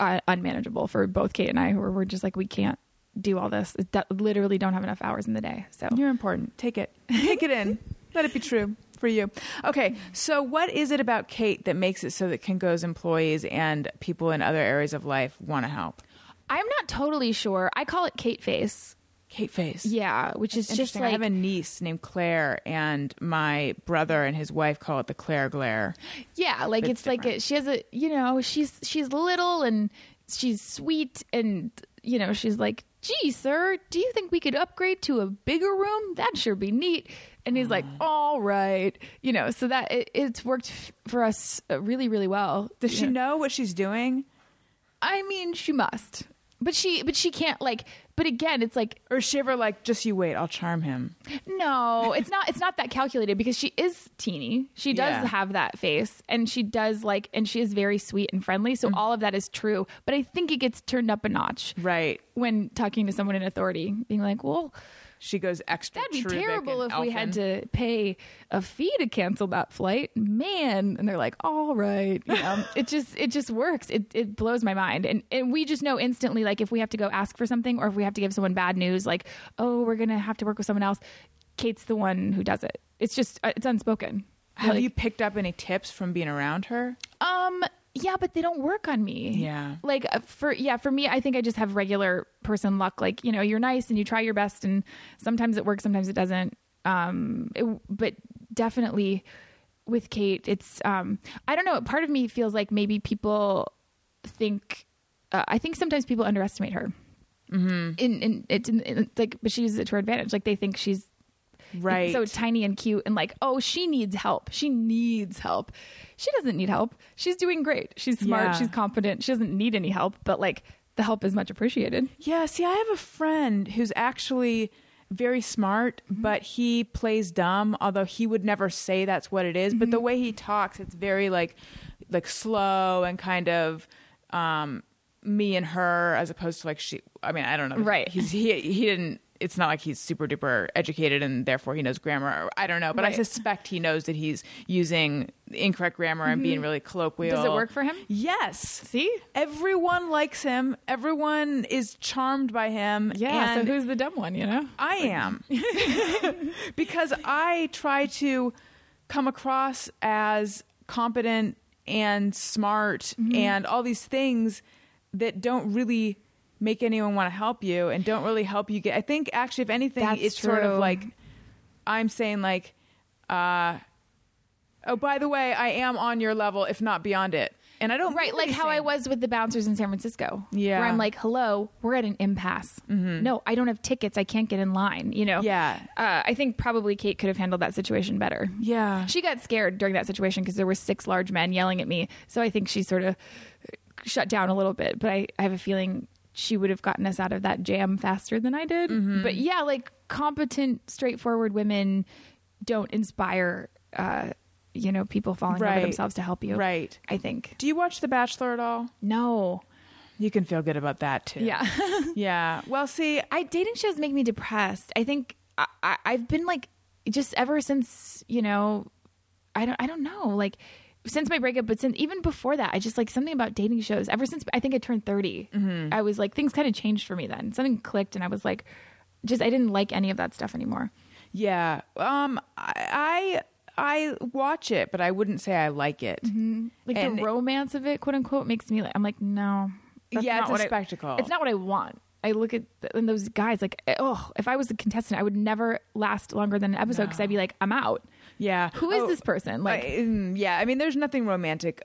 uh, unmanageable for both Kate and I, who were just like we can't do all this. It literally don't have enough hours in the day. So
You're important. Take it. Take it in. Let it be true for you. Okay, so what is it about Kate that makes it so that Kinko's employees and people in other areas of life want to help?
I'm not totally sure. I call it Kate face.
Kate face.
Yeah, which is just
Interesting.
like
I have a niece named Claire, and my brother and his wife call it the Claire glare.
Yeah, like
It's
it's, like a, she has a you know she's she's little and she's sweet and you know she's like, "Gee, sir, do you think we could upgrade to a bigger room? That'd sure be neat." And he's like, "All right," you know. So that it, it's worked f- for us uh, really really well.
Does she know what she's doing?
I mean, she must, but she but she can't like. But again, it's like
Or ever like, just you wait, I'll charm him?
No, it's not. It's not that calculated because she is teeny. She does
Yeah.
have that face, and she does like, and she is very sweet and friendly. So mm. all of that is true. But I think it gets turned up a notch
Right.
when talking to someone in authority, being like, "Well,
She goes extra.
that'd be terrible if we had to pay a fee to cancel that flight, man." And they're like, "All right," you know, it just it just works. It it blows my mind, and and we just know instantly, like if we have to go ask for something, or if we have to give someone bad news, like, "Oh, we're gonna have to work with someone else." Kate's the one who does it. It's just uh, it's unspoken.
Have
Like,
you picked up any tips from being around her?
Um. Yeah, but they don't work on me.
Yeah.
Like uh, for yeah, for me, I think I just have regular person luck. Like you know, you're nice and you try your best, and sometimes it works, sometimes it doesn't. Um. it- but definitely with Kate, it's um. I don't know. Part of me feels like maybe people think. Uh, I think sometimes people underestimate her. Mm-hmm. In in it's in, in, like, but she uses it to her advantage. Like they think she's
Right.
so tiny and cute and like oh she needs help she needs help she doesn't need help she's doing great she's smart
Yeah.
she's competent she doesn't need any help but like the help is much appreciated
Yeah, see, I have a friend who's actually very smart,
Mm-hmm.
but he plays dumb, although he would never say that's what it is. But
Mm-hmm.
the way he talks, it's very like like slow and kind of um me and her as opposed to like she I mean, I don't know.
Right.
He's he he didn't it's not like he's super duper educated and therefore he knows grammar. I don't know, but I suspect he knows that he's using incorrect grammar and being really colloquial.
Mm-hmm. Does it work for him?
Yes.
see
Everyone likes him. Everyone is charmed by him.
yeah
and
so who's the dumb one you know
I am because I try to come across as competent and smart
Mm-hmm.
and all these things that don't really make anyone want to help you and don't really help you get. I think actually, if anything,
That's
it's sort of like I'm saying like, uh, oh, by the way, I am on your level, if not beyond it. And I don't
right like how i was with the bouncers in san francisco
Yeah.
where i'm like hello we're at an impasse no i don't have tickets i can't get in line you know
Yeah.
uh, i think probably kate could have handled that situation better
Yeah.
she got scared during that situation because there were six large men yelling at me. So I think she sort of shut down a little bit. But I, I have a feeling she would have gotten us out of that jam faster than I did. But yeah, like competent, straightforward women don't inspire, uh, you know, people falling
Right.
over themselves to help you.
Right.
I think.
Do you watch The Bachelor at all?
No.
You can feel good about that too.
Yeah.
Yeah. Well, see,
I dating shows make me depressed. I think I, I, I've been like just ever since you know, I don't I don't know like since my breakup, but since even before that, I just like something about dating shows. Ever since I think I turned 30 mm-hmm. I was like things kind of changed for me. Then something clicked, and I was like, just I didn't like any of that stuff anymore.
yeah. Um, I I watch it, but I wouldn't say I like it. Mm-hmm.
Like
And-
the romance of it, quote unquote, makes me like I'm like no. that's
Yeah,
not
it's a
what I-
spectacle.
it's not what I want. I look at th- and those guys like eh, oh, if I was a contestant, I would never last longer than an episode because I'd be like I'm out.
Yeah.
Who is
Oh,
this person? Like,
I- mm, yeah, I mean, there's nothing romantic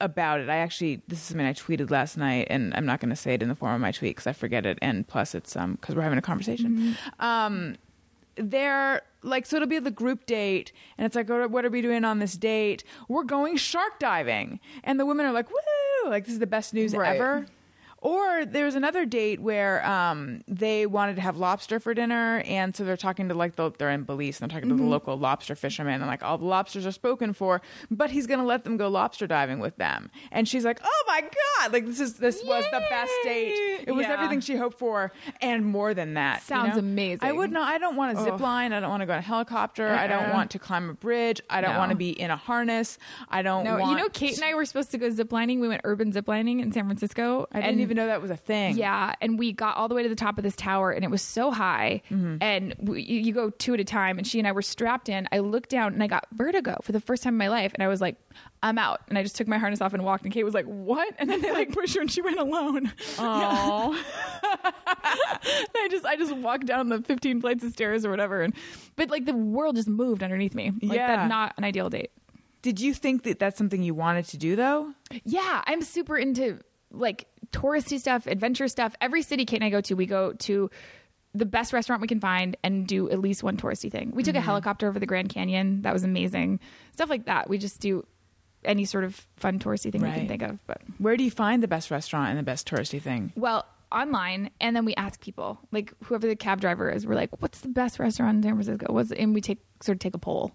about it. I actually, this is something I tweeted last night, and I'm not going to say it in the form of my tweet because I forget it, and plus it's um because we're having a conversation. Um, they're like, so it'll be the group date, and it's like, what what are we doing on this date? We're going shark diving, and the women are like, woo, like this is the best news
Right.
ever. Or there was another date where um, they wanted to have lobster for dinner, and so they're talking to like the, they're in Belize, and they're talking to the local lobster fisherman, and like all the lobsters are spoken for, but he's gonna let them go lobster diving with them. And she's like, "Oh my god! Like this is this was the best date. It was
Yeah.
everything she hoped for, and more than that." you
Sounds
know?
amazing.
I would not. I don't want to zip line. I don't want to go on a helicopter. I don't
Uh-uh.
want to climb a bridge. I don't
No.
want to be in a harness. I don't.
no, you know, Kate and I were supposed to go ziplining. We went urban ziplining in San Francisco.
I didn't
and-
even know that was a thing.
Yeah, and we got all the way to the top of this tower, and it was so high.
Mm-hmm.
And we, you you go two at a time, and she and I were strapped in. I looked down, and I got vertigo for the first time in my life, and I was like, "I'm out." And I just took my harness off and walked. And Kate was like, "What?" And then they like pushed her, and she went alone.
Oh.
I just I just walked down the 15 flights of stairs or whatever, and but like the world just moved underneath me. Like
Yeah.
that's not an ideal date.
Did you think that that's something you wanted to do though?
Yeah, I'm super into like touristy stuff, adventure stuff. Every city Kate and I go to, we go to the best restaurant we can find and do at least one touristy thing. We took
Mm-hmm.
a helicopter over the Grand Canyon. That was amazing. Stuff like that. We just do any sort of fun touristy thing we can think of. But
Where do you find the best restaurant and the best touristy thing?
well, online, and then we ask people, like whoever the cab driver is, we're like, "What's the best restaurant in San Francisco?" What's and we take sort of take a poll,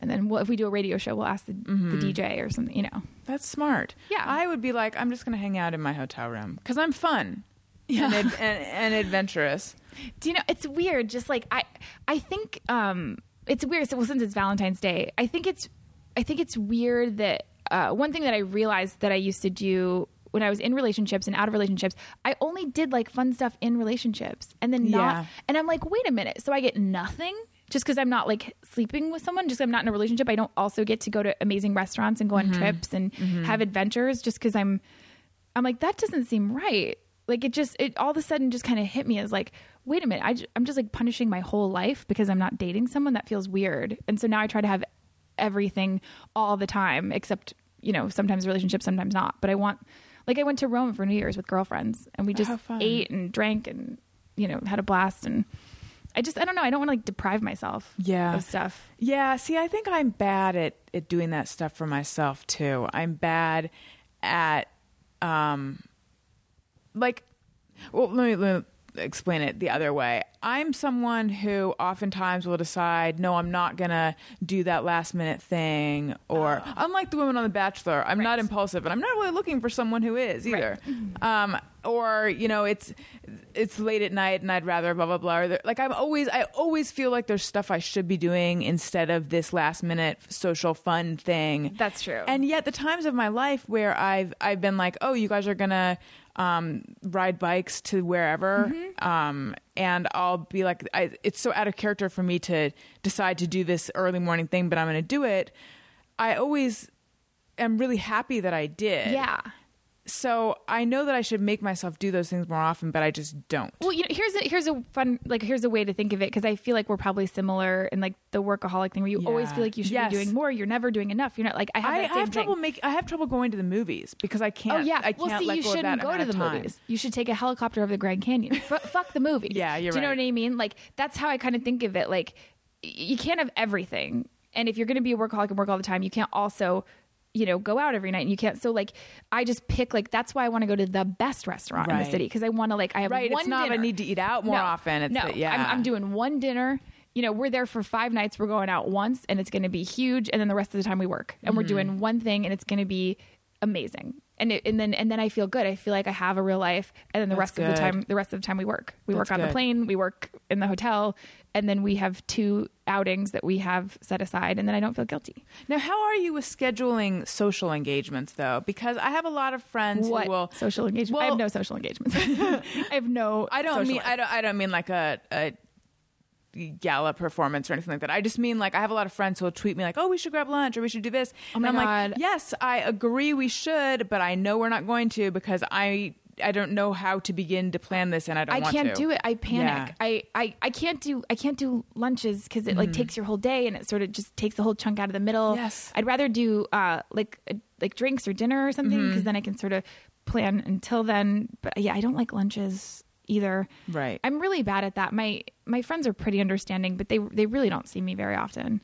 and then we'll, if we do a radio show, we'll ask the, the DJ or something. You know,
That's smart.
Yeah.
I would be like, I'm just going to hang out in my hotel room because I'm fun and, ad- and, and adventurous.
Do you know it's weird? Just like I, I think um, it's weird. So well, since it's Valentine's Day, I think it's, I think it's weird that uh, one thing that I realized that I used to do when I was in relationships and out of relationships, I only did like fun stuff in relationships, and then not.
Yeah.
And I'm like, wait a minute. So I get nothing just because I'm not like sleeping with someone. just I'm not in a relationship. I don't also get to go to amazing restaurants and go on mm-hmm. trips and mm-hmm. have adventures. Just because I'm, I'm like that doesn't seem right. Like it just it all of a sudden just kind of hit me as like, wait a minute, I I'm just like punishing my whole life because I'm not dating someone. That feels weird. And so now I try to have everything all the time, except you know sometimes relationships, sometimes not. But I want like I went to Rome for New Year's with girlfriends and we just ate and drank and you know had a blast and. I just I don't know. I don't want to like deprive myself
Yeah.
of stuff.
Yeah, see, I think I'm bad at, at doing that stuff for myself too. I'm bad at, um, like, well, let me, let me explain it the other way. I'm someone who oftentimes will decide, no, I'm not gonna do that last minute thing, or unlike the women on The Bachelor, I'm not impulsive, and I'm not really looking for someone who is either. Um, or you know, it's it's late at night, and I'd rather blah blah blah. Or like I'm always, I always feel like there's stuff I should be doing instead of this last minute social fun thing.
That's true.
And yet, the times of my life where I've I've been like, oh, you guys are gonna um, ride bikes to wherever,
Mm-hmm.
um, and I'll be like, I, it's so out of character for me to decide to do this early morning thing, but I'm gonna do it. I always am really happy that I did.
Yeah.
So I know that I should make myself do those things more often, but I just don't.
Well, you know, here's a here's a fun like here's a way to think of it because I feel like we're probably similar in like the workaholic thing where you always feel like you should
Yes.
be doing more. You're never doing enough. You're not like I have
I, I have trouble make. I have trouble going to the movies because I can't.
Oh yeah.
I can't
well, see,
let
you
go
shouldn't go to the
time.
movies. You should take a helicopter over the Grand Canyon. F- fuck the movies.
Yeah, you're
Do you know
right.
what I mean? Like that's how I kind of think of it. Like y- you can't have everything, and if you're going to be a workaholic and work all the time, you can't also you know go out every night and you can't so like i just pick like that's why i want to go to the best restaurant in the city because i want to like i have
Right, it's
one
not I need to eat out more
No,
often. It's
no
that- yeah.
I'm, I'm doing one dinner you know we're there for five nights we're going out once and it's going to be huge and then the rest of the time we work and
Mm-hmm.
we're doing one thing and it's going to be amazing and it, and then and then I feel good. I feel like I have a real life, and then the
That's
rest of the time, the rest of the time we work. We
That's
work on the plane, we work in the hotel, and then we have two outings that we have set aside, and then I don't feel guilty.
Now, how are you with scheduling social engagements, though? Because I have a lot of friends
What
who will.
social engagement? I have no social engagements. I have no.
I don't mean
life.
I don't I don't mean like a, a gala performance or anything like that. I just mean like I have a lot of friends who will tweet me like, "Oh, we should grab lunch or we should do this."
Oh
and I'm
God.
like, "Yes, I agree we should, but I know we're not going to because I I don't know how to begin to plan this, and I don't.
I can't
to.
do it. I panic.
Yeah.
I, I, I can't do I can't do lunches because it like takes your whole day and it sort of just takes the whole chunk out of the middle.
Yes.
I'd rather do uh like uh, like drinks or dinner or something because then I can sort of plan until then. But yeah, I don't like lunches either.
Right.
I'm really bad at that. My my friends are pretty understanding, but they they really don't see me very often.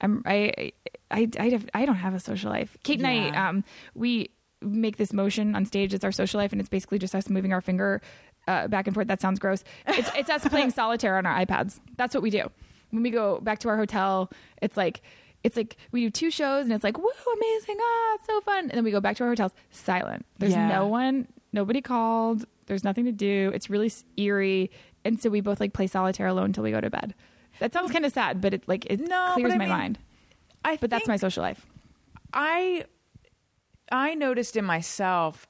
I'm I I I, have, I don't have a social life. Kate and I um we make this motion on stage. It's our social life, and it's basically just us moving our finger uh, back and forth. That sounds gross. It's it's us playing solitaire on our iPads. That's what we do. When we go back to our hotel, it's like it's like we do two shows, and it's like woo, amazing, ah, it's so fun. And then we go back to our hotels, silent. There's
Yeah.
no one, nobody called. There's nothing to do. It's really eerie, and so we both like play solitaire alone until we go to bed. That sounds kind of sad, but it like it
No,
clears my
mean,
mind.
I
But that's my social life.
I I noticed in myself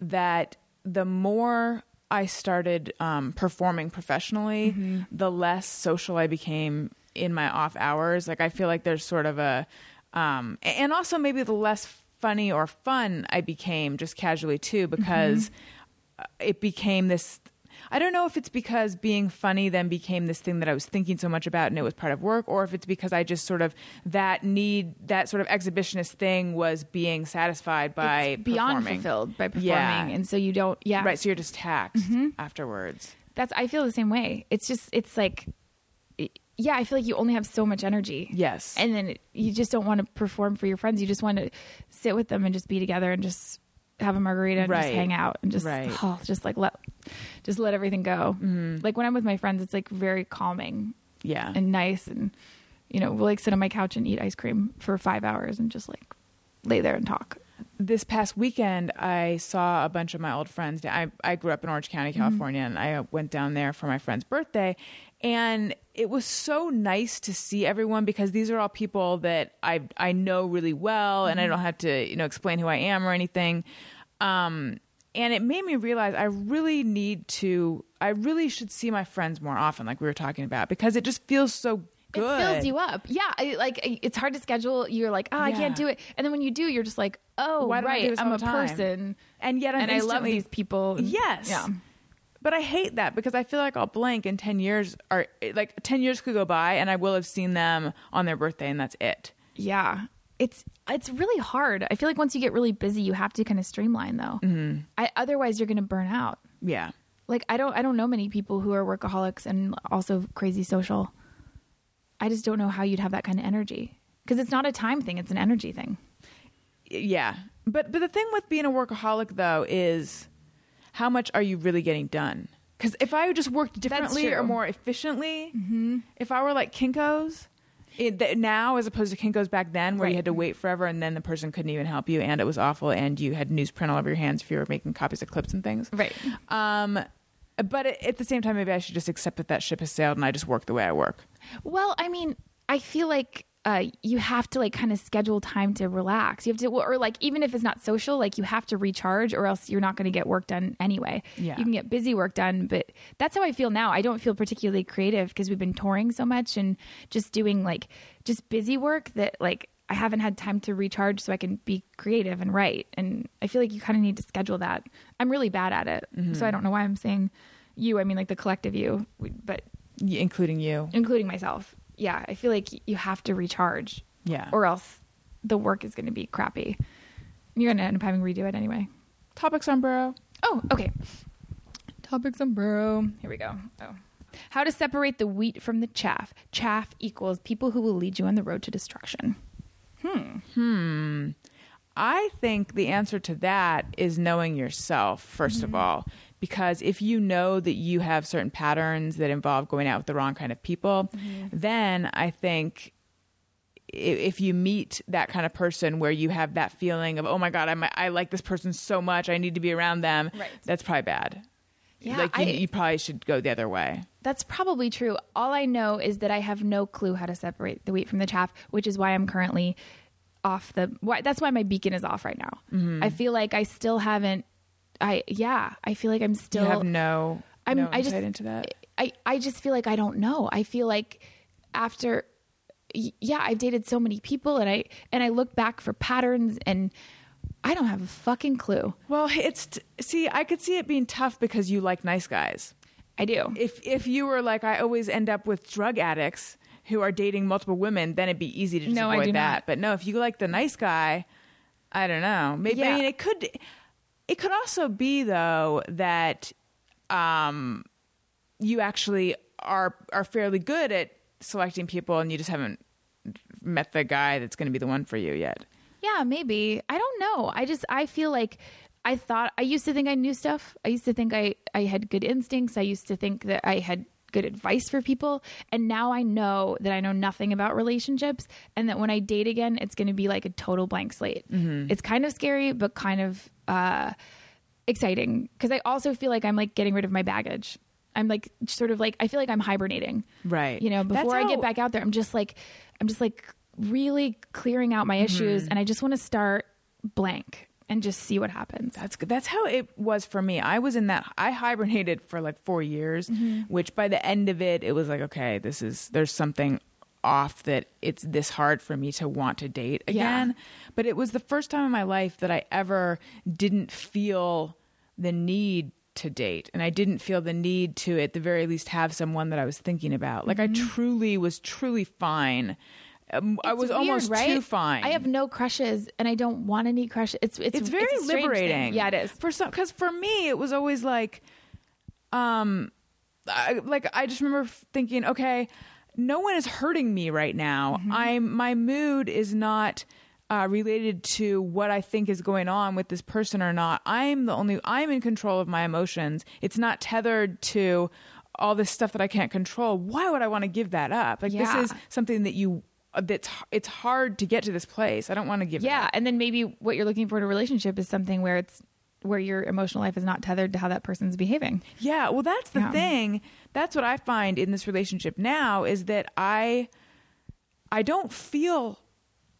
that the more I started um, performing professionally,
Mm-hmm.
the less social I became in my off hours. Like I feel like there's sort of a, um, and also maybe the less funny or fun I became just casually too, because uh, it became this. I don't know if it's because being funny then became this thing that I was thinking so much about and it was part of work, or if it's because I just sort of that need, that sort of exhibitionist thing was being satisfied by
it's beyond
performing.
fulfilled by performing,
Yeah.
and so you don't. Yeah,
Right, so you're just taxed
Mm-hmm.
afterwards.
That's I feel the same way. It's just it's like yeah, I feel like you only have so much energy.
Yes.
And then it, you just don't want to perform for your friends. You just want to sit with them and just be together and just have a margarita and just hang out and just
Right.
oh, just like let just let everything go. Mm-hmm. Like when I'm with my friends, it's like very calming
Yeah.
and nice and you know, we'll like sit on my couch and eat ice cream for 5 hours and just like lay there and talk.
this past weekend, I saw a bunch of my old friends. I, I grew up in Orange County, mm-hmm. California, and I went down there for my friend's birthday. And it was so nice to see everyone because these are all people that I I know really well, and I don't have to you know explain who I am or anything. Um, and it made me realize I really need to. I really should see my friends more often, like we were talking about, because it just feels so good.
It fills you up. Yeah, I, like it's hard to schedule. You're like, oh, I can't do it. And then when you do, you're just like, oh,
Why
right, I'm a
time?
person,
And yet I'm
and I love these people.
Yes.
Yeah.
But I hate that because I feel like I'll blank in 10 years or like 10 years could go by and I will have seen them on their birthday and that's it.
Yeah. It's it's really hard. I feel like once you get really busy, you have to kind of streamline though. Mm-hmm. I, otherwise, you're going to burn out.
Yeah.
Like I don't I don't know many people who are workaholics and also crazy social. I just don't know how you'd have that kind of energy because it's not a time thing; it's an energy thing.
Yeah. But but the thing with being a workaholic though is how much are you really getting done? Cuz if I just worked differently or more efficiently, if I were like Kinko's it, th- now as opposed to Kinko's back then where you had to wait forever and then the person couldn't even help you and it was awful and you had newsprint all over your hands if you were making copies of clips and things.
Right.
Um, but at at the same time, maybe I should just accept that that ship has sailed and I just work the way I work.
Well, I mean, I feel like uh, you have to like kind of schedule time to relax. You have to, or like even if it's not social, like you have to recharge, or else you're not going to get work done anyway.
Yeah.
you can get busy work done, but that's how I feel now. I don't feel particularly creative because we've been touring so much and just doing like just busy work that like I haven't had time to recharge so I can be creative and write. And I feel like you kind of need to schedule that. I'm really bad at it, so I don't know why I'm saying you. I mean, like the collective you, but
including you.
including myself. Yeah, I feel like you have to recharge.
Yeah.
Or else the work is going to be crappy. You're going to end up having to redo it anyway.
Topics on Burrow.
Oh, okay. Topics on burrow. Here we go. Oh. How to separate the wheat from the chaff. Chaff equals people who will lead you on the road to destruction. Hmm. Hmm.
I think the answer to that is knowing yourself, 1st of all. Because if you know that you have certain patterns that involve going out with the wrong kind of people, then I think if you meet that kind of person where you have that feeling of, oh my God, I'm, I like this person so much, I need to be around them,
Right.
that's probably bad.
Yeah,
like you,
I-
you probably should go the other way.
That's probably true. All I know is that I have no clue how to separate the wheat from the chaff, which is why I'm currently off the. Why, that's why my beacon is off right now.
Mm-hmm.
I feel like I still haven't. I yeah. I feel like I'm still.
you have no,
I'm.
no
I
insight
just
into that.
I I just feel like I don't know. I feel like after. Yeah, I've dated so many people, and I and I look back for patterns and I don't have a fucking clue.
Well, it's t- see, I could see it being tough because you like nice guys.
I do.
If if you were like I always end up with drug addicts who are dating multiple women, then it'd be easy to just
No,
avoid that.
not.
But no, if you like the nice guy, I don't know. Maybe I mean it could it could also be though that um you actually are are fairly good at selecting people and you just haven't met the guy that's going to be the one for you yet.
Yeah, maybe. I don't know. I just I feel like I thought I used to think I knew stuff. I used to think I I had good instincts. I used to think that I had good advice for people, and now I know that I know nothing about relationships and that when I date again, it's going to be like a total blank slate. It's kind of scary but kind of uh exciting because I also feel like I'm like getting rid of my baggage. I'm like sort of like I feel like I'm hibernating.
Right.
You know, before I get back out there, I'm just like I'm just like really clearing out my
Mm-hmm.
issues and I just want to start blank and just see what happens.
That's good. That's how it was for me. I was in that. I hibernated for like four years, mm-hmm. which by the end of it, it was like, okay, this is there's something off that it's this hard for me to want to date
Yeah.
again. But it was the first time in my life that I ever didn't feel the need to date, and I didn't feel the need to, at the very least, have someone that I was thinking about. Like I mm-hmm. truly was truly fine. Um, I was
weird,
almost
right?
too fine.
I have no crushes and I don't want any crushes. It's it's
it's very
a strange thing.
liberating.
Yeah, it is.
for some because for me it was always like, um, I, like I just remember thinking, okay, no one is hurting me right now.
Mm-hmm.
I'm my mood is not. Uh, related to what I think is going on with this person or not. I'm the only, I'm in control of my emotions. It's not tethered to all this stuff that I can't control. Why would I want to give that up? Like,
Yeah.
this is something that you, that's, it's hard to get to this place. I don't want to give it
Yeah, and then maybe what you're looking for in a relationship is something where it's where your emotional life is not tethered to how that person's behaving.
Yeah, well, that's the
Yeah.
thing. That's what I find in this relationship now is that I, I don't feel,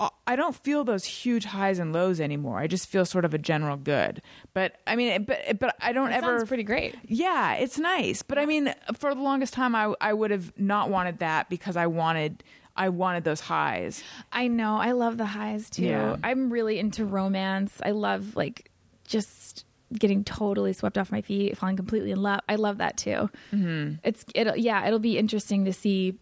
uh, I don't feel those huge highs and lows anymore. I just feel sort of a general good. But I mean, but but I don't
That
ever.
sounds pretty great.
Yeah, it's nice. But I mean, for the longest time, I I would have not wanted that because I wanted I wanted those highs.
I know. I love the highs too.
Yeah.
I'm really into romance. I love like just getting totally swept off my feet, falling completely in love. I love that too. Mm-hmm. It's it'll yeah, it'll be interesting to see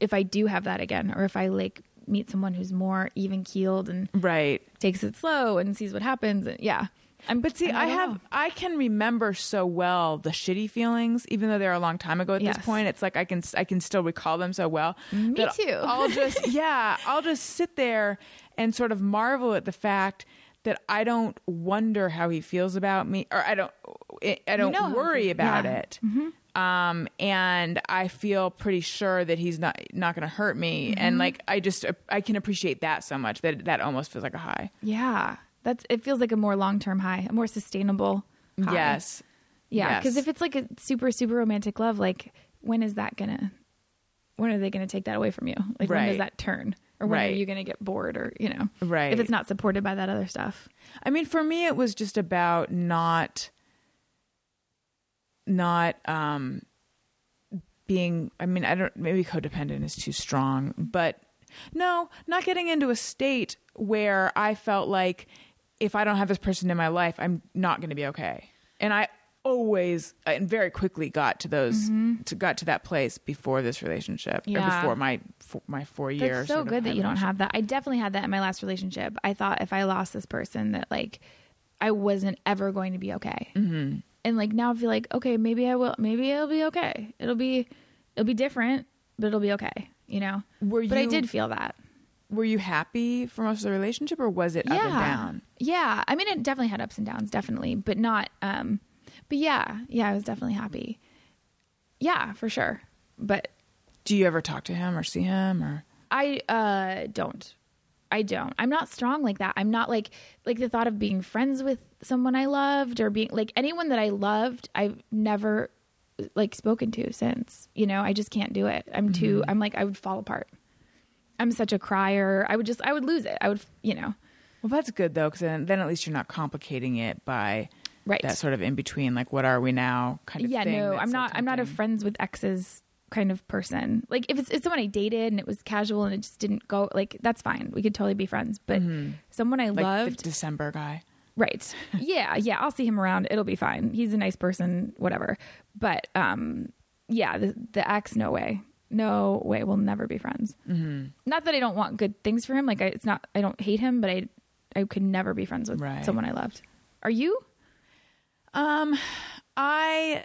if I do have that again, or if I like meet someone who's more even keeled and
Right.
takes it slow and sees what happens. And yeah, I'm.
But see, I,
don't
have
know.
I can remember so well the shitty feelings, even though they're a long time ago at
Yes.
this point. It's like I can I can still recall them so well.
Me too.
I'll just yeah, I'll just sit there and sort of marvel at the fact that I don't wonder how he feels about me, or I don't I don't
know
worry about
Yeah.
it. Um, and I feel pretty sure that he's not not going to hurt me, and like I just I can appreciate that so much that that almost feels like a high.
Yeah, that's. It feels like a more long term high, a more sustainable. high.
Yes.
Yeah, because
Yes.
if it's like a super super romantic love, like when is that gonna? When are they gonna take that away from you? Like when does that turn? Or when are you gonna get bored? Or you know,
Right.
If it's not supported by that other stuff.
I mean, for me, it was just about not, not um, being. I mean, I don't. Maybe codependent is too strong, but no, not getting into a state where I felt like if I don't have this person in my life, I'm not going to be okay. And I always and very quickly got to those to got to that place before this relationship or
Yeah.
before my for my four years.
That's so good that you don't have that. I definitely had that in my last relationship. I thought if I lost this person, that like I wasn't ever going to be okay. Mm-hmm. And like now I feel like okay, maybe I will. Maybe it'll be okay. It'll be it'll be different, but it'll be okay. You know.
Were you,
but I did feel that.
Were you happy for most of the relationship, or was it up and down?
Yeah. I mean, it definitely had ups and downs, definitely, but not. um But yeah, yeah, I was definitely happy. Yeah, for sure. But
Do you ever talk to him or see him or?
I uh don't. I don't. I'm not strong like that. I'm not like like the thought of being friends with someone I loved or being like anyone that I loved. I've never like spoken to since. You know, I just can't do it. I'm too. I'm like I would fall apart. I'm such a crier. I would just. I would lose it. I would. You know.
Well, that's good though, because then, then at least you're not complicating it by
Right.
that sort of in between, like what are we now kind of
yeah. No, I'm not. I'm not a friends with exes kind of person. Like if it's, it's someone I dated and it was casual and it just didn't go. Like that's fine. We could totally be friends. But someone I
like the
loved.
December guy.
Right. Yeah, yeah, I'll see him around. It'll be fine. He's a nice person, whatever. But um yeah, the the ex no way. No way. We'll never be friends. Mm-hmm. Not that I don't want good things for him. Like I, it's not. I don't hate him, but I I could never be friends with
Right.
someone I loved. Are you?
Um, I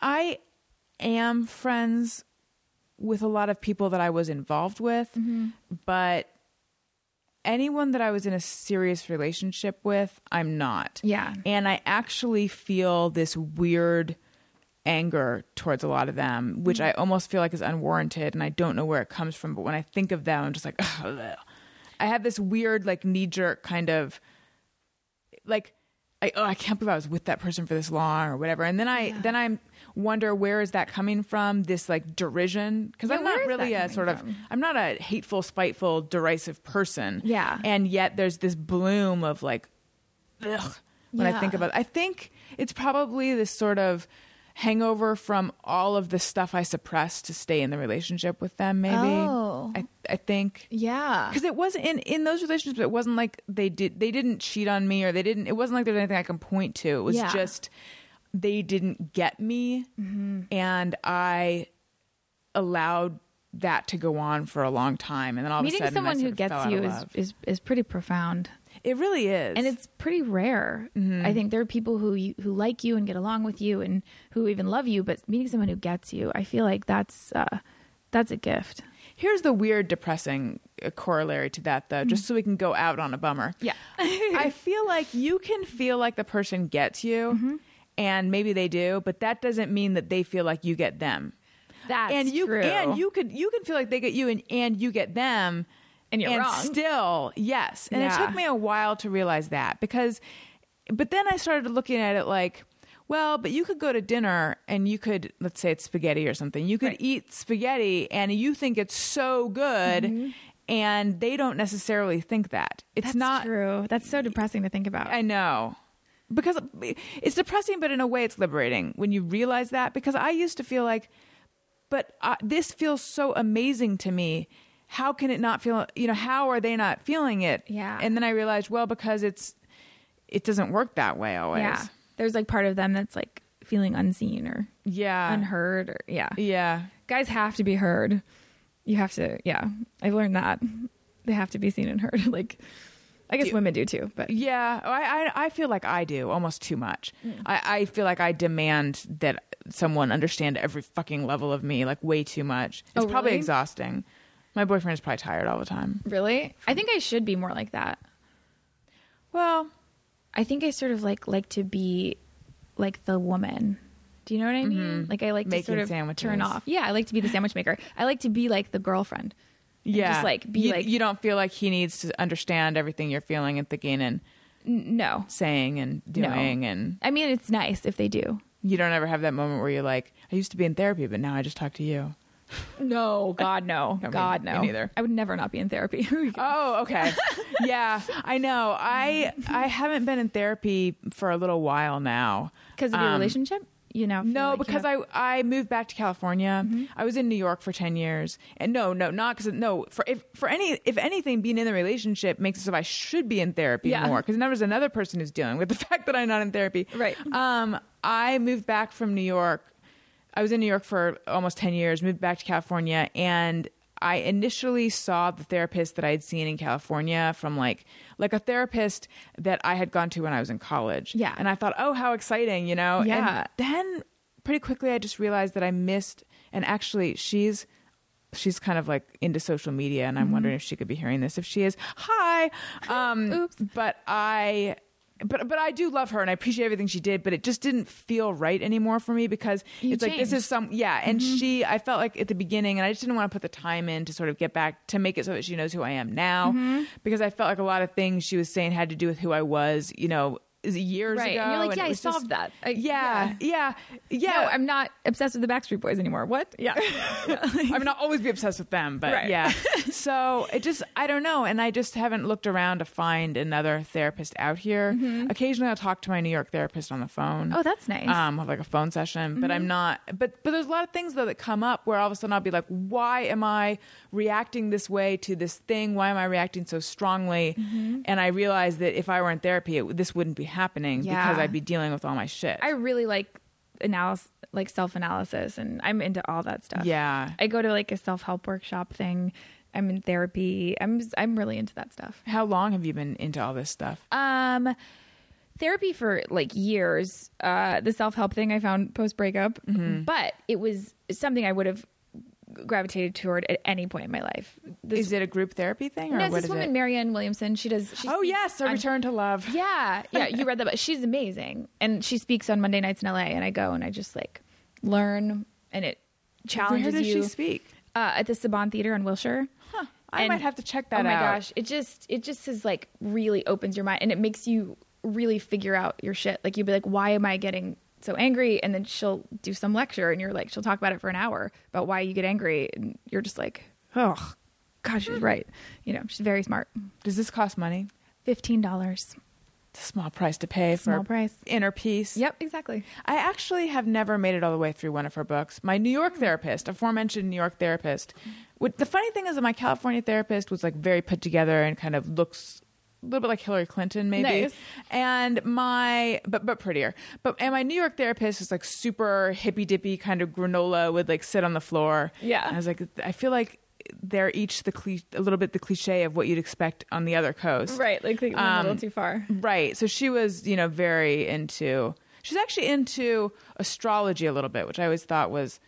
I am friends with a lot of people that I was involved with, but anyone that I was in a serious relationship with, I'm not.
Yeah.
And I actually feel this weird anger towards a lot of them, which I almost feel like is unwarranted and I don't know where it comes from, but when I think of them, I'm just like, ugh. I have this weird like knee jerk kind of like I, oh, I can't believe I was with that person for this long or whatever. And then I then I wonder where is that coming from? This like derision because
Yeah,
I'm not really a sort of? I'm not a hateful, spiteful, derisive person.
Yeah.
and yet there's this bloom of like, ugh, when I think about. I think it's probably this sort of hangover from all of the stuff I suppressed to stay in the relationship with them. Maybe
Oh.
I I think
Yeah.
because it wasn't in in those relationships it wasn't like they did they didn't cheat on me or they didn't it wasn't like there's anything i can point to it was
Yeah.
just they didn't get me
Mm-hmm.
and i allowed that to go on for a long time and then all
Meeting
of a sudden
someone who gets you is, is is pretty profound.
It really is
and it's pretty rare. I think there are people who you, who like you and get along with you and who even love you, but meeting someone who gets you, I feel like that's uh, that's a gift.
here's the weird depressing uh, corollary to that though just so we can go out on a bummer
Yeah.
I feel like you can feel like the person gets you,
Mm-hmm.
and maybe they do, but that doesn't mean that they feel like you get them.
That's
and you
true.
and you could you can feel like they get you, and and you get them,
And you're
and
wrong.
Still, yes. And it took me a while to realize that because, but then I started looking at it like. Well, but you could go to dinner and you could, let's say it's spaghetti or something. You could
Right.
eat spaghetti and you think it's so good, and they don't necessarily think that. It's
That's
not
true. That's so depressing to think about.
I know. Because it's depressing, but in a way it's liberating when you realize that. Because I used to feel like, but uh, this feels so amazing to me. How can it not feel, you know, how are they not feeling it?
Yeah.
And then I realized, well, because it's, it doesn't work that way always.
yeah. There's like part of them that's like feeling unseen or
Yeah.
unheard or yeah.
Yeah.
Guys have to be heard. You have to yeah. I've learned that. They have to be seen and heard. like I guess
Do-
women do too, but
Yeah, I, I I feel like I do almost too much.
Mm.
I, I feel like I demand that someone understand every fucking level of me, like way too much. It's
Oh,
probably
really?
exhausting. My boyfriend is probably tired all the time.
really? I think I should be more like that.
Well,
I think I sort of like like to be like the woman. Do you know what I mean? Like I like
Mm-hmm. Making
to sort of
sandwiches.
turn off. Yeah, I like to be the sandwich maker. I like to be like the girlfriend.
yeah,
just, like, be
you,
like-
you don't feel like he needs to understand everything you're feeling and thinking and
no.
saying and doing, and
I mean, it's nice if they do.
you don't ever have that moment where you're like, I used to be in therapy, but now I just talk to you.
No, God, no,
me-
God,
me
no.
neither.
I would never not be in therapy.
Oh, okay. yeah, I know. I I haven't been in therapy for a little while now.
Because of your
Um,
relationship, you know?
No,
like you
because I I moved back to California.
Mm-hmm.
I was in New York for ten years, and no, no, not because no. For if for any if anything, being in the relationship makes it so I should be in therapy
Yeah.
more because now there's another person who's dealing with the fact that I'm not in therapy.
Right.
Um, I moved back from New York. I was in New York for almost ten years. Moved back to California, and I initially saw the therapist that I had seen in California from like like a therapist that I had gone to when I was in college.
Yeah.
and I thought, oh, how exciting, you know.
Yeah.
And then pretty quickly I just realized that I missed and actually she's she's kind of like into social media and I'm wondering if she could be hearing this. If she is, hi. Um
Oops.
but I but but I do love her and I appreciate everything she did, but it just didn't feel right anymore for me because
You
it's like this is some yeah, and mm-hmm. she I felt like at the beginning and I just didn't want to put the time in to sort of get back to make it so that she knows who I am now mm-hmm. because I felt like a lot of things she was saying had to do with who I was, you know, years
Right.
ago.
And you're like, yeah, I
was just-
solved that. I-
yeah, yeah, yeah.
No, I'm not obsessed with the Backstreet Boys anymore. What? Yeah.
I mean, I'll always be obsessed with them, but
Right.
yeah. So it just, I don't know. And I just haven't looked around to find another therapist out here. Occasionally I'll talk to my New York therapist on the phone.
Mm-hmm. Oh, that's nice. Mm-hmm.
Um, have like a phone session, but I'm not, but, but there's a lot of things though that come up where all of a sudden I'll be like, why am I reacting this way to this thing? Why am I reacting so strongly?
Mm-hmm.
And I realize that if I were in therapy, it, this wouldn't be happening
Yeah.
because I'd be dealing with all my shit.
I really like analysis, like self analysis, and I'm into all that stuff.
yeah.
I go to like a self help workshop thing. I'm in therapy. I'm I'm really into that stuff.
How long have you been into all this stuff?
Um, therapy for like years. Uh, the self help thing I found post breakup,
Mm-hmm.
but it was something I would have gravitated toward at any point in my life. This,
Is it a group therapy thing or
no, this
is
woman,
it?
Marianne Williamson. She does. She
Oh yes, a
on-
return to love.
Yeah, yeah, you read that, but she's amazing, and she speaks on Monday nights in LA, and I go and I just like learn, and it challenges
Where does
you.
she speak?
Uh, at the Saban Theater on Wilshire. Huh.
I
And-
might have to check that out.
oh my
out.
gosh, it just it just is like really opens your mind, and it makes you really figure out your shit. Like you'll be like, why am I getting so angry? And then she'll do some lecture, and you're like, she'll talk about it for an hour about why you get angry, and you're just like, oh, God, she's right. You know, she's very smart.
Does this cost money?
Fifteen dollars.
It's a small price to pay for
price.
inner peace.
Yep, exactly.
I actually have never made it all the way through one of her books. My New. York therapist, aforementioned New York therapist, would, the funny thing is that my California therapist was like very put together and kind of looks a little bit like Hillary Clinton, maybe.
Nice.
And my, but but prettier. But and my New York therapist is like super hippy dippy kind of granola, would like sit on the floor.
Yeah.
And I was like, I feel like they're each the cli- a little bit the cliche of what you'd expect on the other coast.
Right, like they went a little
Um,
too far.
Right. So she was, you know, very into. She's actually into astrology a little bit, which I always thought was,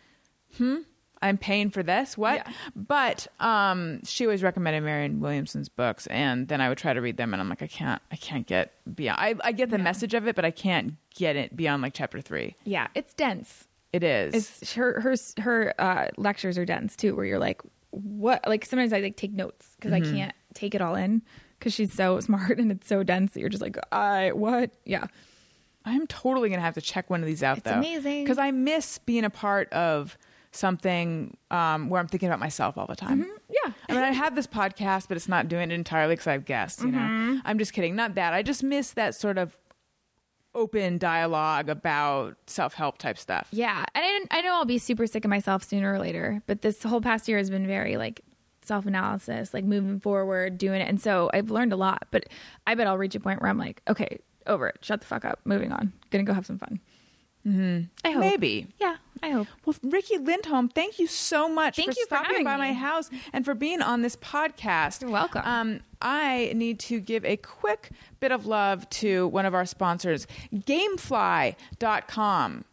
hmm, I'm paying for this. What?
Yeah.
But um, she always recommended Marianne Williamson's books, and then I would try to read them, and I'm like, I can't, I can't get beyond. I, I get the message of it, but I can't get it beyond like chapter three.
Yeah, it's dense.
It is.
It's her her her uh, lectures are dense too, where you're like, what? Like sometimes I like take notes because
Mm-hmm.
I can't take it all in because she's so smart and it's so dense that you're just like, I what? Yeah,
I'm totally gonna have to check one of these out
It's
though.
amazing.
because I miss being a part of something um, where I'm thinking about myself all the time.
yeah.
I mean, I have this podcast, but it's not doing it entirely because I have guests. You
Mm-hmm.
know, I'm just kidding. Not that. I just miss that sort of open dialogue about self help type stuff.
Yeah, and I, I know I'll be super sick of myself sooner or later, but this whole past year has been very like self analysis, like moving forward, doing it, and so I've learned a lot. But I bet I'll reach a point where I'm like, okay, over it, shut the fuck up, moving on, gonna go have some fun. Mm-hmm. I hope.
Maybe.
Yeah, I hope.
Well, Riki Lindhome, thank you so much
Thank
for
you for
stopping
having
by
me.
my house and for being on this podcast.
You're welcome.
Um, I need to give a quick bit of love to one of our sponsors, Gamefly.com.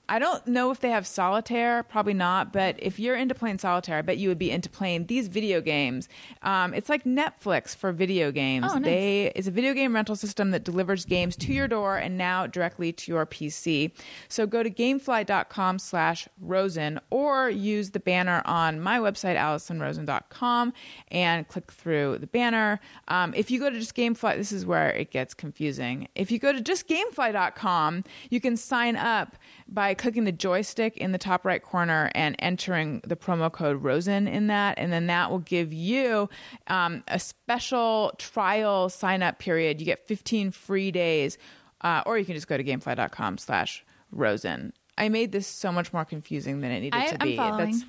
I don't know if they have solitaire, probably not, but if you're into playing solitaire, I bet you would be into playing these video games. Um, it's like Netflix for video games.
Oh, nice.
They it's a video game rental system that delivers games to your door and now directly to your PC. So go to gamefly.com slash Rosen or use the banner on my website, AlisonRosen.com, and click through the banner. Um, if you go to just Gamefly, this is where it gets confusing. If you go to just Gamefly.com, you can sign up by clicking the joystick in the top right corner and entering the promo code Rosen in that, and then that will give you um, a special trial sign up period. You get 15 free days, uh, or you can just go to gamefly.com slash Rosen. I made this so much more confusing than it needed
I-
to
I'm
be.
following.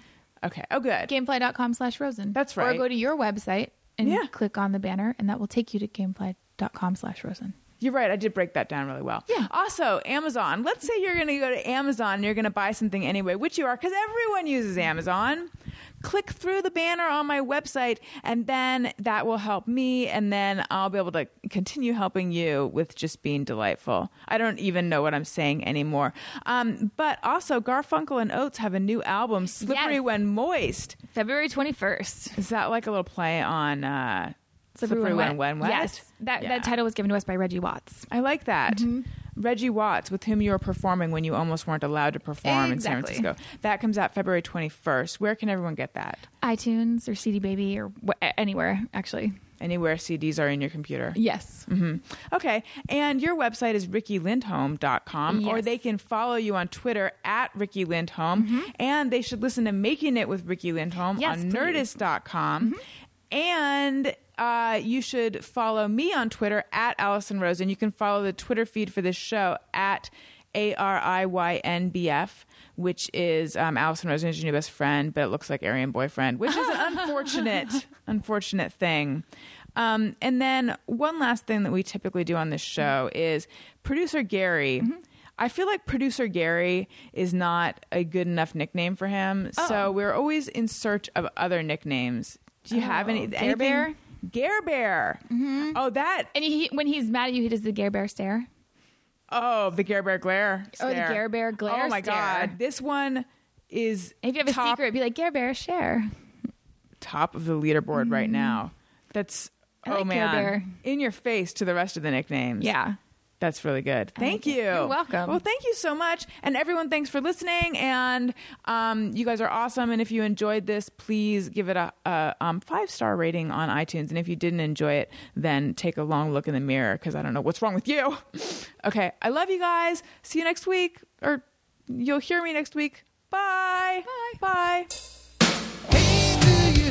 okay. Oh, good.
Gamefly.com slash Rosen.
That's right.
Or go to your website and
Yeah.
click on the banner, and that will take you to gamefly.com slash Rosen.
You're right. I did break that down really well.
Yeah.
Also, Amazon. Let's say you're going to go to Amazon and you're going to buy something anyway, which you are because everyone uses Amazon. Click through the banner on my website, and then that will help me, and then I'll be able to continue helping you with just being delightful. I don't even know what I'm saying anymore. Um, but also, Garfunkel and Oates have a new album, Slippery
Yes.
When Moist.
February 21st.
Is that like a little play on uh, Slippery, When, when Wet?
Yes. That,
Yeah.
that title was given to us by Reggie Watts.
I like that.
Mm-hmm.
Reggie Watts, with whom you were performing when you almost weren't allowed to perform in San Francisco. That comes out February 21st. Where can everyone get that?
iTunes or CD Baby or wh- anywhere, actually.
Anywhere CDs are in your computer.
Yes. Mm-hmm.
Okay. And your website is rikilindhome.com, or they can follow you on Twitter at Riki Lindhome. Mm-hmm. And they should listen to Making It with Riki Lindhome
Yes,
on
please.
nerdist.com. Mm-hmm. And uh, you should follow me on Twitter at Alison Rose. And you can follow the Twitter feed for this show at A R I Y N B F. Which is um, Alison Rosen is your new best friend, but it looks like Aryan boyfriend, which is an unfortunate, unfortunate thing. Um, and then one last thing that we typically do on this show is producer Gary. I feel like producer Gary is not a good enough nickname for him, so we're always in search of other nicknames. Do you have any?
Gare
anything-
Bear?
Gare Bear. Oh, that.
And he, when he's mad at you, he does the Gare Bear stare.
Oh, the Gare Bear glare.
Oh, the
stare.
Gare Bear glare
Oh my
stare.
god, this one is
If you have a
top,
secret, be like Gare Bear share.
top of the leaderboard right now. That's
Mm-hmm. I
oh
like Gare
man,
Bear.
in your face to the rest of the nicknames.
Yeah.
That's really good. Thank you.
You're welcome.
Well, thank you so much. And everyone, thanks for listening. And um, you guys are awesome. And if you enjoyed this, please give it a, a um, five star rating on iTunes. And if you didn't enjoy it, then take a long look in the mirror because I don't know what's wrong with you. okay. I love you guys. See you next week. Or you'll hear me next week. Bye. Bye. Bye.
Hey,